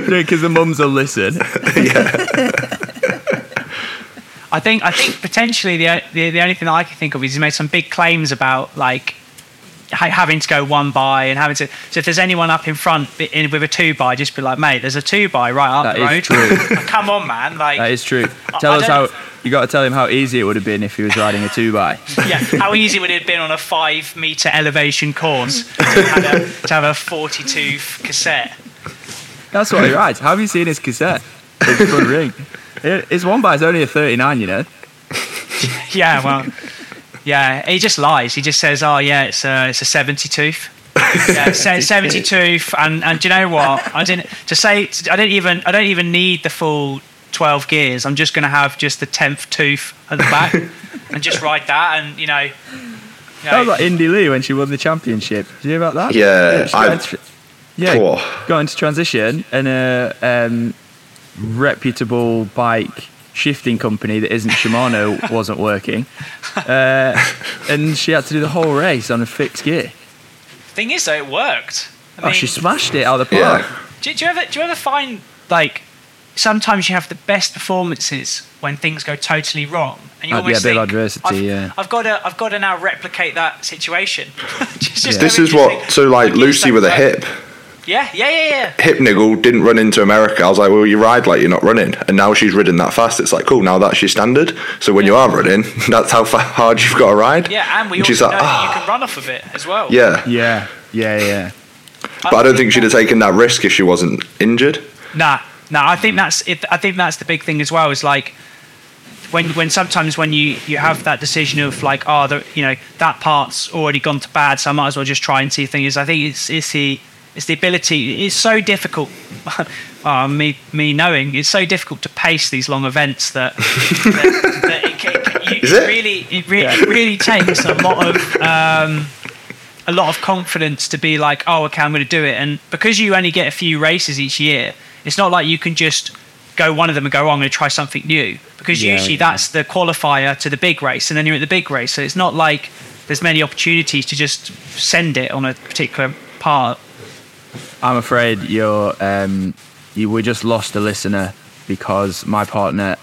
Because the mums will listen. Yeah. I think I think potentially the, the the only thing that I can think of is he's made some big claims about like having to go one by and having to. So if there's anyone up in front in, with a two by, just be like, mate, there's a two by right up That the is road. true. Come on, man! Like, That is true. Tell I us don't- how you got to tell him how easy it would have been if he was riding a two by. yeah, how easy would it have been on a five meter elevation course to have a, to have a 42 cassette? That's what he rides. How have you seen his cassette? His front ring. His one by is only a 39, you know. Yeah, well, yeah, he just lies. He just says, "Oh, yeah, it's a it's a 70 tooth." Yeah, se- 70 tooth, and and do you know what? I didn't to say I don't even I don't even need the full 12 gears. I'm just going to have just the 10th tooth at the back and just ride that, and you know. you That was like Indy Lee when she won the championship. Did you hear about that? Yeah, she got I- yeah, Whoa. got into transition and a um, reputable bike shifting company that isn't Shimano wasn't working, uh, and she had to do the whole race on a fixed gear. thing is, though, it worked. I Oh, mean, she smashed it out of the park. Yeah. Do, do you ever do you ever find like sometimes you have the best performances when things go totally wrong, and you Uh, yeah, almost a bit of think, adversity, I've, yeah. I've got to I've got to now replicate that situation. Just- just This is what think, so like Lucy with a work." hip. Yeah, yeah, yeah, yeah. Hip niggle didn't run into America. I was like, well, you ride like you're not running, and now she's ridden that fast. It's like, cool. Now that's your standard. So when you are running, that's how fa- hard you've got to ride. Yeah, and we she's also like, know that "Ah." you can run off of it as well. Yeah, Yeah, yeah, yeah. but I don't think she'd have taken that risk if she wasn't injured. Nah, nah. I think that's it. I think that's the big thing as well. Is like when when sometimes when you you have that decision of like, oh, the, you know, that part's already gone to bad, so I might as well just try and see things. I think it's it's the it's the ability. It's so difficult. oh, me me knowing it's so difficult to pace these long events that, that, that it, can- you, Is it, it? really it, re- it really takes a lot of um, a lot of confidence to be like, oh, okay, I'm going to do it. And because you only get a few races each year, it's not like you can just go one of them and go, oh, I'm going to try something new. Because Yeah, usually yeah. that's the qualifier to the big race, and then you're at the big race. So it's not like there's many opportunities to just send it on a particular part. I'm afraid you're um, you we just lost a listener because my partner,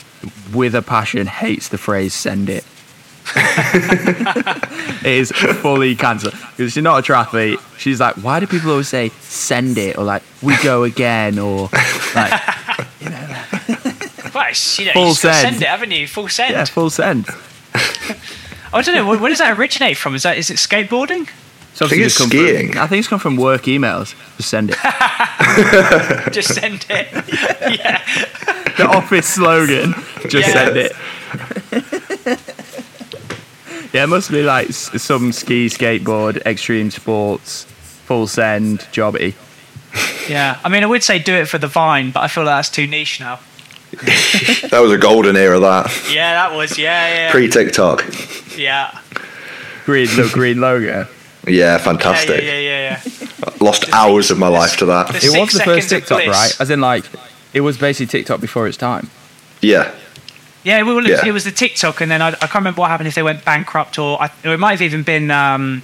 with a passion, hates the phrase "send it." it is fully cancelled because she's not a triathlete. She's like, why do people always say "send it" or like "we go again" or like Well, you know, Full you just gotta send. send it, haven't you? Full send. yeah, full send? I don't know. Where, where does that originate from? Is that is it skateboarding? So I think it's come from- skiing. I think it's come from work emails. Just send it. Just send it. yeah. the office slogan. Just Yeah. send it. Yeah, it must be like some ski, skateboard, extreme sports, full send, jobby. Yeah. I mean, I would say do it for the Vine, but I feel like that's too niche now. That was a golden era. That Yeah, that was. Yeah, yeah. pre TikTok. yeah. Green, the green logo. Yeah, Yeah, fantastic. yeah, yeah, yeah, yeah. Lost hours of my life to that. It was the first TikTok, right? As in, like, it was basically TikTok before its time. Yeah, Yeah, well, it, Yeah. it was the TikTok, and then I, I can't remember what happened if they went bankrupt or, I, or it might have even been um,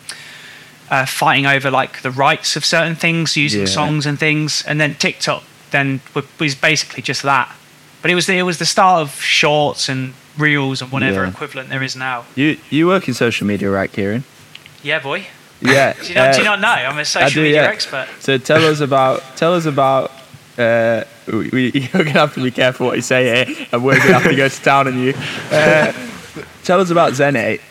uh, fighting over like the rights of certain things, using Yeah. songs and things, and then TikTok then was basically just that. But it was the, it was the start of shorts and reels and whatever Yeah. equivalent there is now. You you work in social media, right, Kieran? Yeah, boy. Yeah. Do you, not, do you uh, not know? I'm a social do, media expert. So tell us about tell us about. Uh, we, we, you're gonna have to be careful what you say here, and we're gonna have to go to town on you. Uh, tell us about Zen8.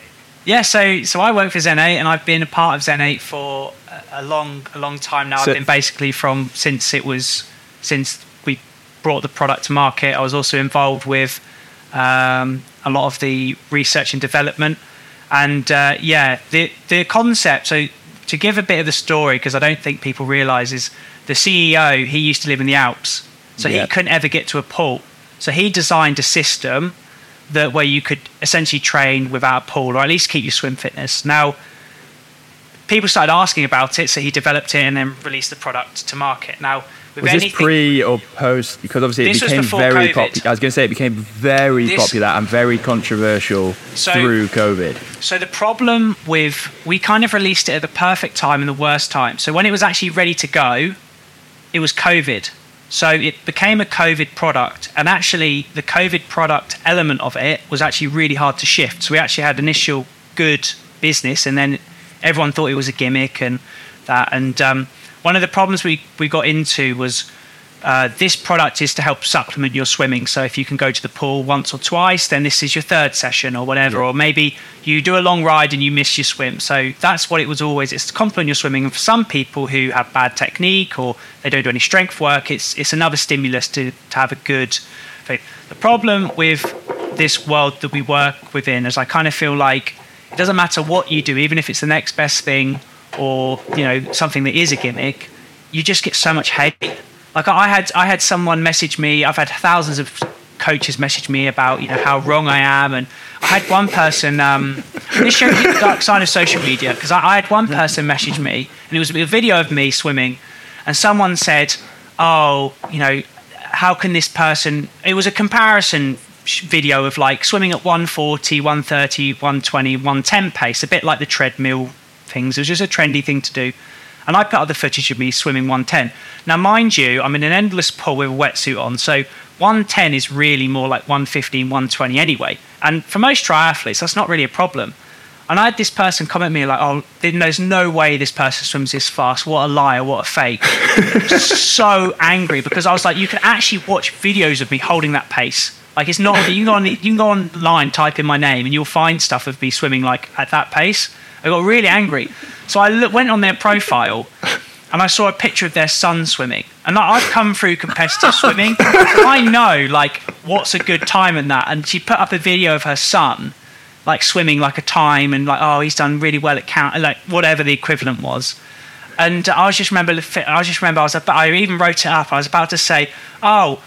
Yeah, so so I work for Zen8 and I've been a part of Zen8 for a, a long a long time now. So- I've been basically from since it was since we brought the product to market. I was also involved with um, a lot of the research and development, and uh, yeah, the the concept. So to give a bit of the story, because I don't think people realise is the CEO. He used to live in the Alps, so he couldn't ever get to a pool. So he designed a system that where you could essentially train without a pool, or at least keep your swim fitness. Now, people started asking about it, so he developed it and then released the product to market. Now, Was this pre or post? Because obviously it became very popular. I was going to say it became very This- popular and very controversial So- through COVID. So the problem with we kind of released it at the perfect time and the worst time. So when it was actually ready to go, it was COVID. So it became a COVID product, and actually the COVID product element of it was actually really hard to shift. So we actually had initial good business, and then everyone thought it was a gimmick and that. And um, one of the problems we we got into was uh, this product is to help supplement your swimming. So if you can go to the pool once or twice, then this is your third session or whatever. Or maybe you do a long ride and you miss your swim. So that's what it was always. It's to complement your swimming. And for some people who have bad technique or they don't do any strength work, it's it's another stimulus to, to have a good thing. The problem with this world that we work within is I kind of feel like it doesn't matter what you do, even if it's the next best thing or you know something that is a gimmick, you just get so much hate. Like I had I had someone message me. I've had thousands of coaches message me about you know how wrong I am, and I had one person. Um, this shows the dark side of social media because I, I had one person message me, and it was a video of me swimming, and someone said, "Oh, you know, how can this person?" It was a comparison video of like swimming at 140, 130, 120, 110 pace, a bit like the treadmill things. It was just a trendy thing to do. And I put up the footage of me swimming 110. Now, mind you, I'm in an endless pool with a wetsuit on, so 110 is really more like 115, 120 anyway. And for most triathletes, that's not really a problem. And I had this person comment me like, "Oh, there's no way this person swims this fast. What a liar! What a fake!" so angry because I was like, "You can actually watch videos of me holding that pace. Like it's not. You can go on. You can go online, type in my name, and you'll find stuff of me swimming like at that pace." I got really angry, so I look, went on their profile. And I saw a picture of their son swimming, and I- I've come through competitive swimming. I know like what's a good time in that. And she put up a video of her son, like swimming like a time and like oh he's done really well at count like whatever the equivalent was and I was just remember I was just remember I was about, I even wrote it up I was about to say oh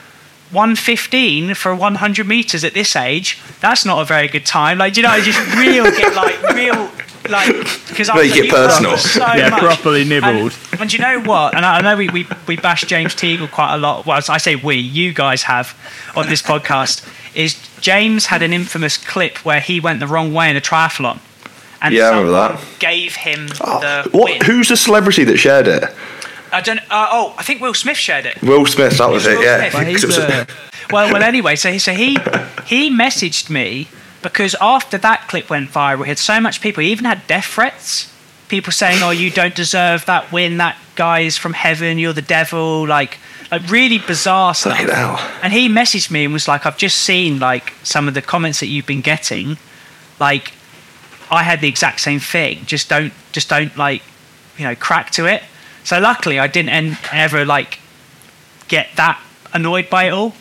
115 for 100 meters at this age. That's not a very good time. Like, do you know, I just real get like real like because I Make it personal. So Yeah, much. properly nibbled. And, and you know what? And I, I know we, we we bash James Teagle quite a lot. Well, I say we, you guys have on this podcast. Is James had an infamous clip where he went the wrong way in a triathlon, and Yeah, I remember that. gave him the Oh, what? win. Who's the celebrity that shared it? I don't. Uh, oh, I think Will Smith shared it. Will Smith. That was Will it. Yeah. Smith. Well, It was- a- Well, well. Anyway, so he, so he he messaged me because after that clip went viral, he had so much people. He even had death threats. People saying, "Oh, you don't deserve that win. That guy's from heaven. You're the devil." Like, like really bizarre stuff. And he messaged me and was like, "I've just seen like some of the comments that you've been getting. Like, I had the exact same thing. Just don't, just don't like, you know, crack to it." So luckily, I didn't en- ever like get that annoyed by it all.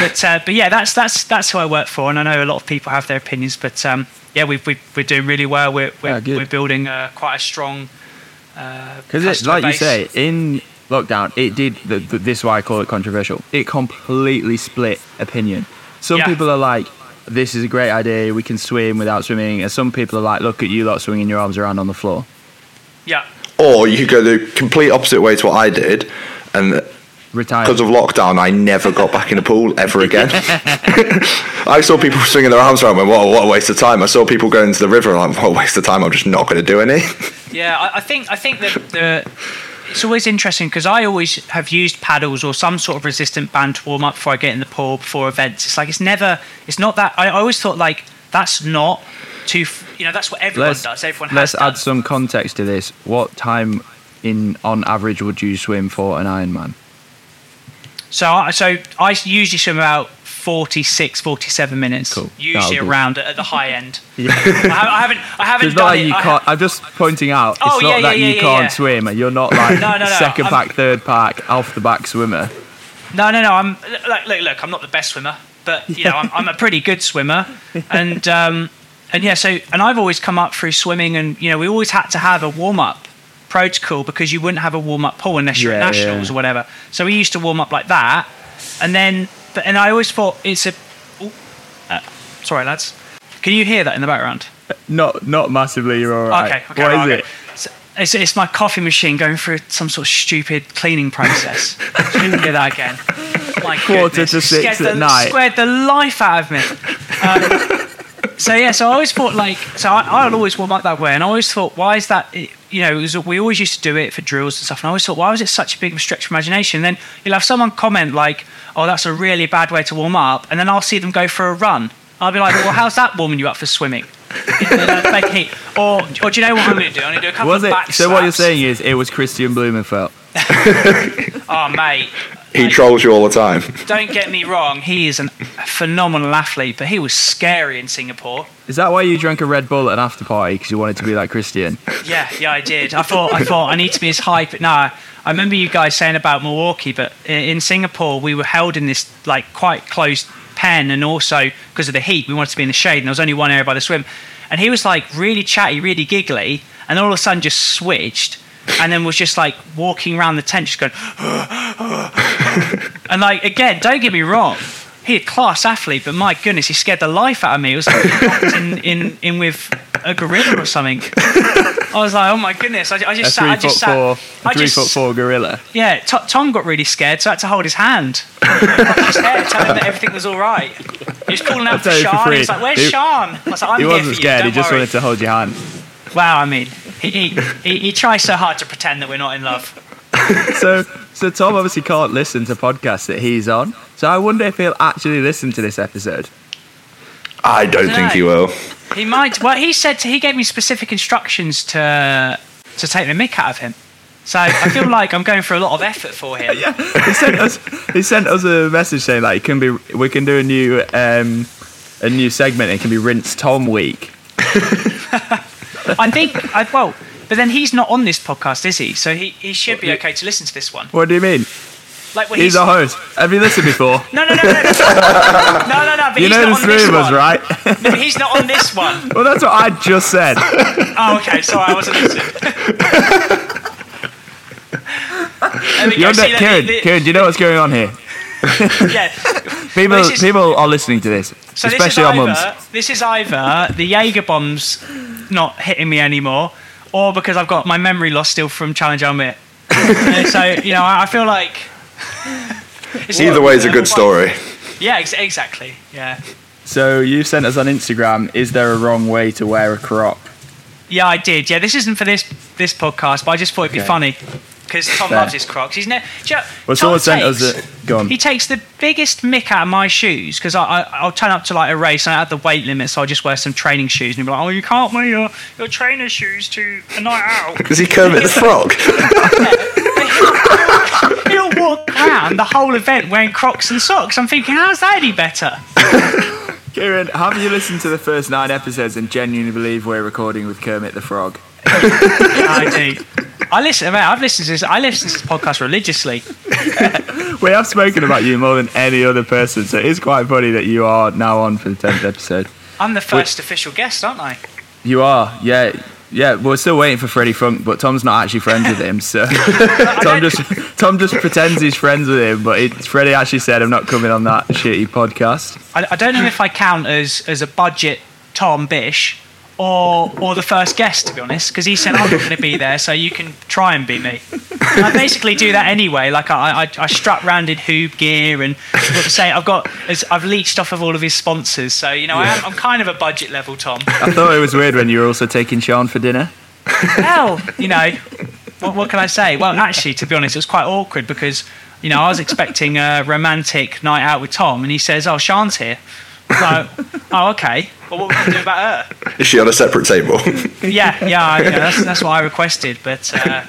But uh, but yeah, that's that's that's who I work for, and I know a lot of people have their opinions, but um, yeah, we we we're doing really well. We're we're, Yeah, we're building uh, quite a strong. uh, Because it, customer like you say, in lockdown, it did. The, the, this is why I call it controversial. It completely split opinion. Some Yeah. people are like, "This is a great idea. We can swim without swimming," and some people are like, "Look at you lot swinging your arms around on the floor." yeah, Or you go the complete opposite way to what I did, and Retire. because of lockdown, I never got back in the pool ever again. I saw people swinging their arms around. and Went, what, what a waste of time! I saw people going into the river. and I'm like, what a waste of time! I'm just not going to do any. yeah. I, I think I think that the it's always interesting because I always have used paddles or some sort of resistant band to warm up before I get in the pool before events. It's like it's never it's not that. I, I always thought like that's not too. You know, that's what everyone let's does. Everyone let's has add done. some context to this. What time in on average would you swim for an Ironman? So, I, so I usually swim about 46, 47 minutes. Cool. Usually around at the high end. Yeah. I, I haven't, I haven't It's done not like it. you I can't. I'm just pointing out. It's Oh, not yeah, that yeah, you yeah, can't swim. You're not like No, no, no, second I'm- pack, third pack, off the back swimmer. no, no, no. I'm look, look, look. I'm not the best swimmer, but you know, I'm, I'm a pretty good swimmer, and um, and yeah. So, and I've always come up through swimming, and you know, we always had to have a warm up protocol because you wouldn't have a warm up pool unless you're at nationals yeah. or whatever. So we used to warm up like that, and then, but and I always thought it's a. ooh, uh, sorry, lads. Can you hear that in the background? Not not massively. You're all right. Okay, okay, What is right, it? okay. So it's, it's my coffee machine going through some sort of stupid cleaning process. Shouldn't do that again. My Quarter goodness, to six scared at the, night. Scared the life out of me. Um, so yeah, so I always thought like, so I, I'd always warm up that way, and I always thought, why is that? You know, it was, we always used to do it for drills and stuff, and I always thought, why was it such a big stretch of imagination? then you'll have someone comment like, oh, that's a really bad way to warm up, and then I'll see them go for a run. I'll be like, well, how's that warming you up for swimming? In the heat? Or, or do you know what I'm going to do? I'm going to do a couple Was of it? back So what you're saying is it was Kristian Blummenfelt. Oh, mate. He Like, trolls you all the time. Don't get me wrong. He is an, a phenomenal athlete, but he was scary in Singapore. Is that why you drank a Red Bull at an after party because you wanted to be like Christian? Yeah, yeah, I did. I thought, I thought I need to be as hype. No, I remember you guys saying about Milwaukee, but i- in Singapore we were held in this like quite closed pen, and also because of the heat, we wanted to be in the shade, and there was only one area by the swim. And he was like really chatty, really giggly, and all of a sudden just switched, and then was just like walking around the tent, just going, and like again, don't get me wrong. He a class athlete, but my goodness, he scared the life out of me. It was like in, in, in with a gorilla or something. I was like, oh my goodness! I just sat. three I just four, sat. a I three just, foot four gorilla. Yeah, T- Tom got really scared, so I had to hold his hand. His hair, tell him that everything was all right. He was calling out for Sean. free. He was like, "Where's He- Sean?" I was like, "I'm He here wasn't for you, scared. He just worry." wanted to hold your hand. Wow, I mean, he, he, he, he tries so hard to pretend that we're not in love. So, so Tom obviously can't listen to podcasts that he's on. So I wonder if he'll actually listen to this episode. I don't think he will. He might. Well, he said he gave me specific instructions to to take the mick out of him. So I feel like I'm going through a lot of effort for him. yeah, He sent us. He sent us a message saying like it can be. We can do a new um, a new segment. It can be rinse Tom week. I think. I, well, but then he's not on this podcast, is he? So he, he should be okay to listen to this one. What do you mean? Like when He's he's, our host. Have you listened before? no, no, no, no, no, no, no, no. But You he's know not the three of us, one. right? No, he's not on this one. well, that's what I just said. Oh, okay. Sorry, I wasn't listening. There we go. You're not, Kieran, Kieran, do you know what's going on here? yeah. People, Well, is- people are listening to this, So especially this our is mums. This is either the Jaeger bombs not hitting me anymore, or because I've got my memory loss still from Challenge Almere. Uh, so you know, I I feel like it's Either way is a good story. Yeah, ex- exactly. Yeah, So you sent us on Instagram. Is there a wrong way to wear a croc? yeah, I did. Yeah, this isn't for this this podcast, but I just thought it'd be funny because Tom Fair. loves his Crocs. He's ne- do you know, Well, Tom someone sent us takes- a. Go on. He takes the biggest mick out of my shoes because I, I, I'll turn up to like a race and I have the weight limit, so I'll just wear some training shoes and he'll be like, "Oh, you can't wear your, your trainer shoes to a night out." Is he Kermit the Frog? He'll walk around the whole event wearing Crocs and socks. I'm thinking, how's that any better? Kieran, have you listened to the first nine episodes and genuinely believe we're recording with Kermit the Frog? I do. I listen. Man, I've listened to this. I listen to this podcast religiously. We have spoken about you more than any other person, so it is quite funny that you are now on for the tenth episode. I'm the first official guest, aren't I? You are, yeah, yeah. We're still waiting for Freddie Funk, but Tom's not actually friends with him, so Tom just Tom just pretends he's friends with him, but it, Freddie actually said, "I'm not coming on that shitty podcast." I, I don't know if I count as as a budget Tom Bish or or the first guest to be honest, because he said I'm not going to be there, so you can try and be me. And I basically do that anyway. Like I I, I strap rounded HUUB gear and what to say I've got as I've leached off of all of his sponsors, so you know I am, I'm kind of a budget level Tom. I thought it was weird when you were also taking Sean for dinner. Well, you know, what, what can I say? Well, actually, to be honest, it was quite awkward because, you know, I was expecting a romantic night out with Tom, and he says, "Oh, Sean's here." So, oh, okay. Well, what are we going to do about her? Is she on a separate table? Yeah, yeah, I, yeah that's, that's what I requested, but, uh,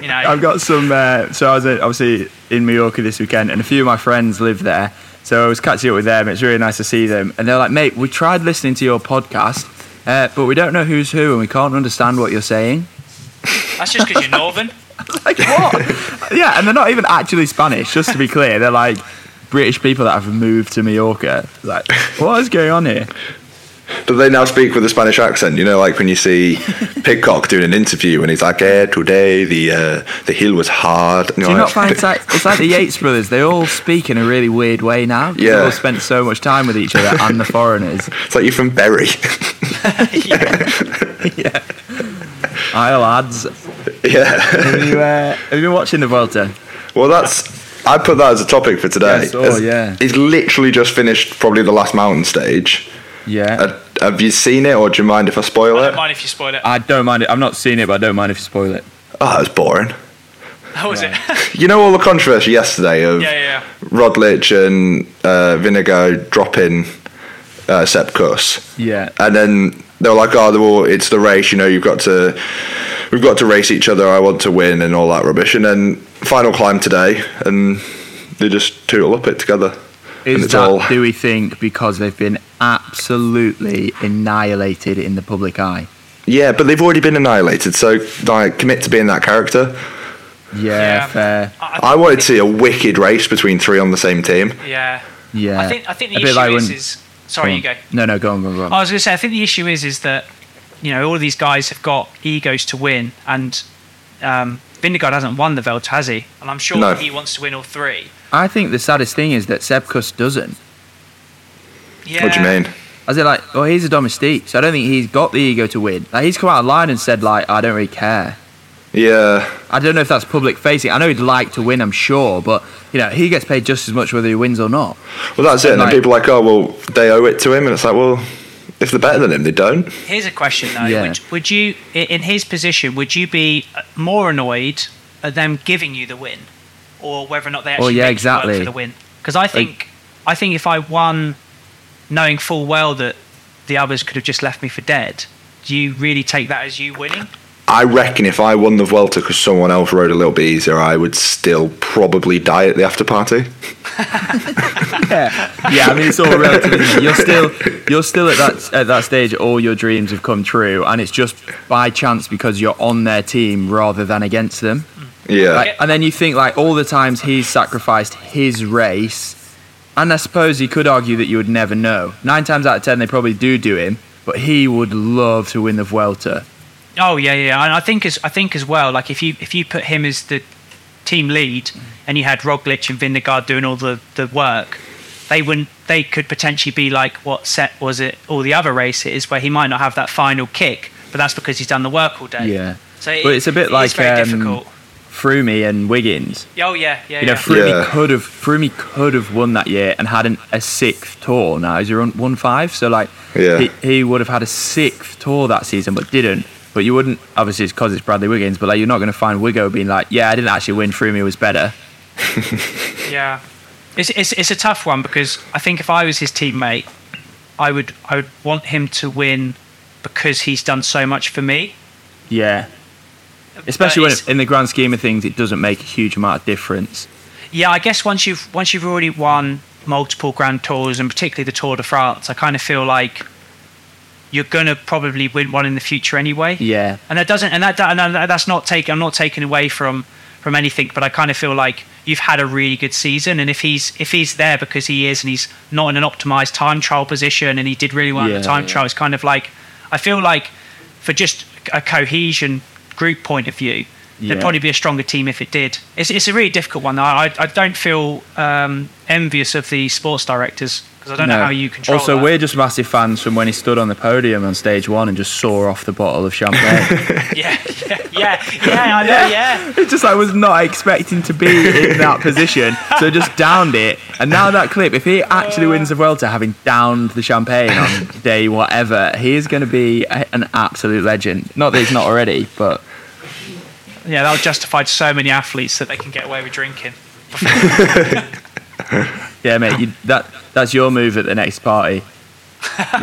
you know, I've got some. Uh, so I was uh, obviously in Mallorca this weekend, and a few of my friends live there. So I was catching up with them. It's really nice to see them, and they're like, "Mate, we tried listening to your podcast, uh, but we don't know who's who, and we can't understand what you're saying." that's just because you're Northern. Like what? yeah, and they're not even actually Spanish. Just to be clear, they're like British people that have moved to Mallorca. Like, what is going on here? Do they now speak with a Spanish accent? You know, like when you see Pidcock doing an interview and he's like, "Eh, today the uh, the hill was hard." And Do you're not find it's like it's like the Yates brothers? They all speak in a really weird way now. Yeah, They Yeah. all spent so much time with each other and the foreigners. It's like you're from Bury. Hi lads. yeah. Have you, uh, have you been watching the Vuelta? Well, that's. I put that as a topic for today. Yes, oh, As- yeah. He's literally just finished probably the last mountain stage. Yeah. Uh, have you seen it, or do you mind if I spoil I it? I don't mind if you spoil it. I don't mind it. I've not seen it, but I don't mind if you spoil it. Oh, that was boring. How was it? You know all the controversy yesterday of yeah, yeah, yeah. Roglic and uh, Vingegaard dropping uh, Sepp Kuss. Yeah. and then they were like, "Oh, well, it's the race. You know, you've got to, we've got to race each other. I want to win, and all that rubbish." And then final climb today, and they just tootle up it together. and Is it's that, all do we think, because they've been absolutely annihilated in the public eye? yeah, but they've already been annihilated. So like, commit to being that character. Yeah, Yeah. fair. I wanted to see a wicked race between three on the same team. Yeah. Yeah. I think I think A the bit issue like is, when- is sorry, you go. No, no, go on, go on, go on. I was going to say, I think the issue is is that you know all of these guys have got egos to win, and um, Vingegaard hasn't won the Vuelta, has he? And I'm sure No. he wants to win all three. I think the saddest thing is that Sepp Kuss doesn't. Yeah. What do you mean? I in, like, well, he's a domestique, so I don't think he's got the ego to win. Like, he's come out of line and said, like, I don't really care. Yeah, I don't know if that's public facing. I know he'd like to win, I'm sure, but you know he gets paid just as much whether he wins or not. well, that's it. And then Like- people are like, "Oh, well, they owe it to him," and it's like, well, if they're better than him, they don't. Here's a question though: Yeah. would, would you, in his position, would you be uh, more annoyed at them giving you the win, or whether or not they actually yeah, make work exactly. for the win? Because I think, I think if I won, knowing full well that the others could have just left me for dead, do you really take that as you winning? I reckon if I won the Vuelta because someone else rode a little bit easier, I would still probably die at the after party. Yeah, yeah. I mean, it's all relative. It? You're still, you're still at that at that stage. All your dreams have come true, and it's just by chance because you're on their team rather than against them. Yeah. Like, and then you think like all the times he's sacrificed his race, and I suppose he could argue that you would never know. Nine times out of ten, they probably do do him, but he would love to win the Vuelta. Oh yeah, yeah, and I think as I think as well. Like if you if you put him as the team lead, and you had Roglic and Vingegaard doing all the the work, they wouldn't. They could potentially be like what set was it all the other races where he might not have that final kick, but that's because he's done the work all day. Yeah. So But it's a bit it is like, very um, difficult. Froomey and Wiggins. Oh yeah, yeah, You know, yeah. Froomey Yeah. could have Froomey could have won that year and had an, a sixth tour. Now he's on one five, so like Yeah. he, he would have had a sixth tour that season, but didn't. But you wouldn't obviously it's because it's Bradley Wiggins, but like you're not going to find Wiggo being like, yeah, I didn't actually win. Froomey was better. Yeah, it's, it's it's a tough one because I think if I was his teammate, I would I would want him to win because he's done so much for me. Yeah, But especially when it's- in the grand scheme of things, it doesn't make a huge amount of difference. yeah, I guess once you've once you've already won multiple Grand Tours and particularly the Tour de France, I kind of feel like you're gonna probably win one in the future anyway. Yeah, and that doesn't and that and that's not taken i'm not taken away from from anything but i kind of feel like you've had a really good season and if he's if he's there because he is and he's not in an optimized time trial position and he did really well in the time yeah. trial it's kind of like i feel like for just a cohesion group point of view Yeah. there'd probably be a stronger team if it did it's, it's a really difficult one I, I don't feel um, envious of the sports directors because i don't know how you control Also, that. we're just massive fans from when he stood on the podium on stage one and just saw off the bottle of champagne. yeah yeah yeah yeah i know yeah It's just I was not expecting to be in that position, so just downed it. And now that clip, if he actually wins the Vuelta, having downed the champagne on day whatever, he is going to be a, an absolute legend. Not that he's not already, but Yeah, that'll justify so many athletes that they can get away with drinking. yeah, mate, you, that that's your move at the next party.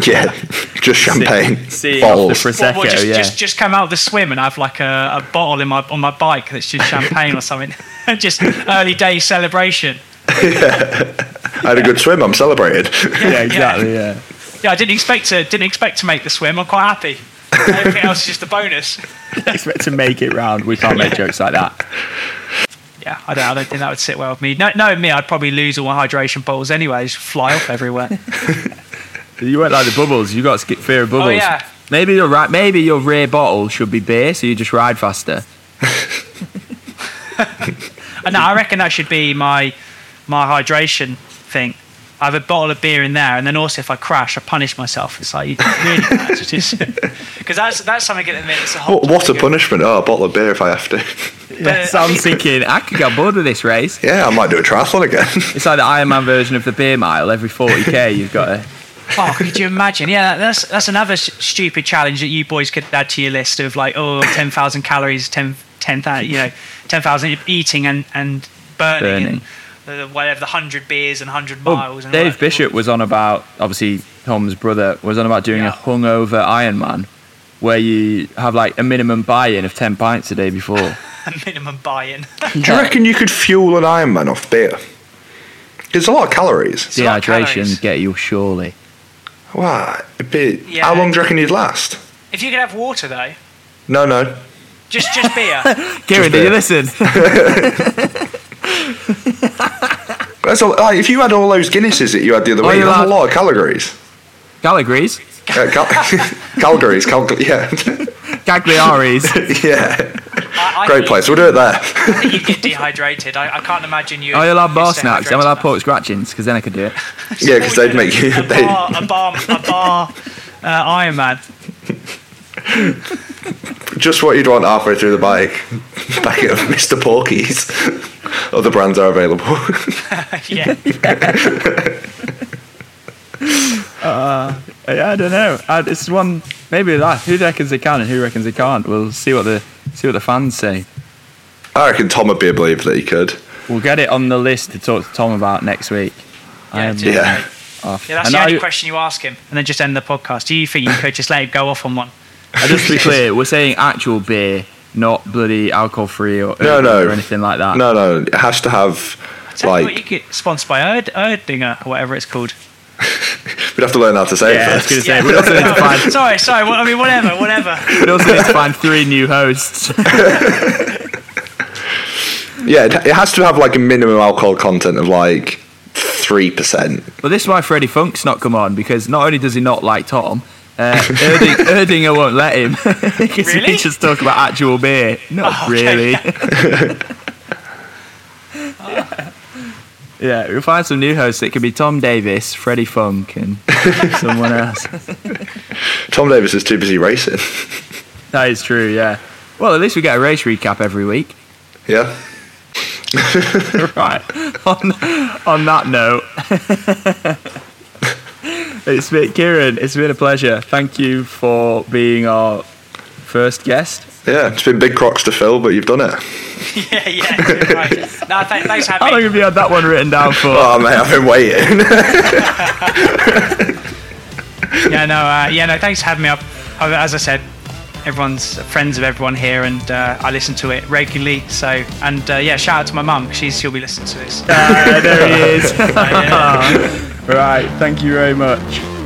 Yeah, just champagne see off the bottles. pres- Well, well, Prosecco, just, yeah. just just come out of the swim and have like a, a bottle in my on my bike that's just champagne or something. just early day celebration. I had a good swim. I'm celebrated. Yeah, exactly. Yeah. Yeah, I didn't expect to didn't expect to make the swim. I'm quite happy. Everything else is just a bonus. Expect to make it round. We can't make jokes like that. Yeah, I don't I don't think that would sit well with me. No, no, me, I'd probably lose all my hydration bottles anyway. Just fly off everywhere. You won't like the bubbles. You got sk- fear of bubbles. Oh, yeah. Maybe your right. Maybe your rear bottle should be beer, so you just ride faster. And no, I reckon that should be my my hydration thing. I have a bottle of beer in there, and then also if I crash, I punish myself. It's like you really because that's that's something at the minute. It's a whole What, what a punishment! Oh, a bottle of beer if I have to. Yeah, so I I'm thinking I could get bored with this race. Yeah, I might do a triathlon again. It's like the Ironman version of the beer mile. Every 40k, you've got to. Oh, could you imagine? Yeah, that's that's another s- stupid challenge that you boys could add to your list of like, oh, 10,000 calories, 10, 10,000, you know, 10,000 eating and, and burning, and uh, whatever, the 100 beers and 100 Well, miles. and all Oh, Dave that. Bishop was on about obviously Tom's brother was on about doing Yeah. a hungover Ironman, where you have like a minimum buy-in of 10 pints a day before. A minimum buy-in. Do you reckon you could fuel an Ironman off beer? It's a lot of calories. a lot Dehydration calories. get you surely. Wow. it'd Yeah. How long do you reckon you'd last? if you could have water though, No, no. just just beer. Kieran, did you listen? That's a, like, if you had all those Guinnesses that you had the other Oh, week, you're that's a lot of calories. Calories, Uh, cal- Calgary's, Calgary, yeah, Cagliari's. yeah. I, I Great place. We'll do it there. You you get dehydrated. I, I can't imagine you. Oh, you'll have bar snacks. I'm hydrated allowed pork scratchings because then I could do it. yeah, because they'd make you. a They, bar, a bar, a bar uh, Iron Man. just what you'd want halfway through the bike. Packet of Mr. Porky's. Other brands are available. Yeah, Yeah, I don't know. I, it's one maybe that. Who reckons they can and who reckons they can't? We'll see what the see what the fans say. I reckon Tom would be a believer that he could. We'll get it on the list to talk to Tom about next week. yeah, Um, do yeah. off. yeah. That's And the I- only question you ask him, and then just end the podcast. Do you think you could just let him go off on one? And just to be clear, we're saying actual beer, not bloody alcohol free or, No, no. or anything like that. No, no, it has to have Tell you what, you like. get sponsored by Erd, Erdinger or whatever it's called. We'd have to learn how to say Yeah, I it was first. going to say, we also, need to find, sorry, sorry. Well, I mean, whatever, whatever. we also need to find three new hosts. Yeah, it, it has to have like a minimum alcohol content of like three percent. But this is why Freddie Funk's not come on because not only does he not like Tom, uh, Erding, Erdinger won't let him because Really? he just talk about actual beer. Not Oh, okay. really. Yeah, we'll find some new hosts. It could be Tom Davis, Freddie Funk, and someone else. Tom Davis is too busy racing. That is true, yeah. Well, at least we get a race recap every week. yeah. right. On, on that note, it's been, Kieran, it's been a pleasure. Thank you for being our first guest. Yeah, it's been big crocs to fill, but you've done it. yeah, yeah. Right. No, th- thanks for How having long have you had that one written down for? Oh, mate, I've been waiting. Yeah, no, uh, yeah, no. Thanks for having me up. Uh, As I said, everyone's friends of everyone here, and uh, I listen to it regularly. So, and uh, yeah, shout out to my mum. She's she'll be listening to this. Ah, there he is. right, thank you very much.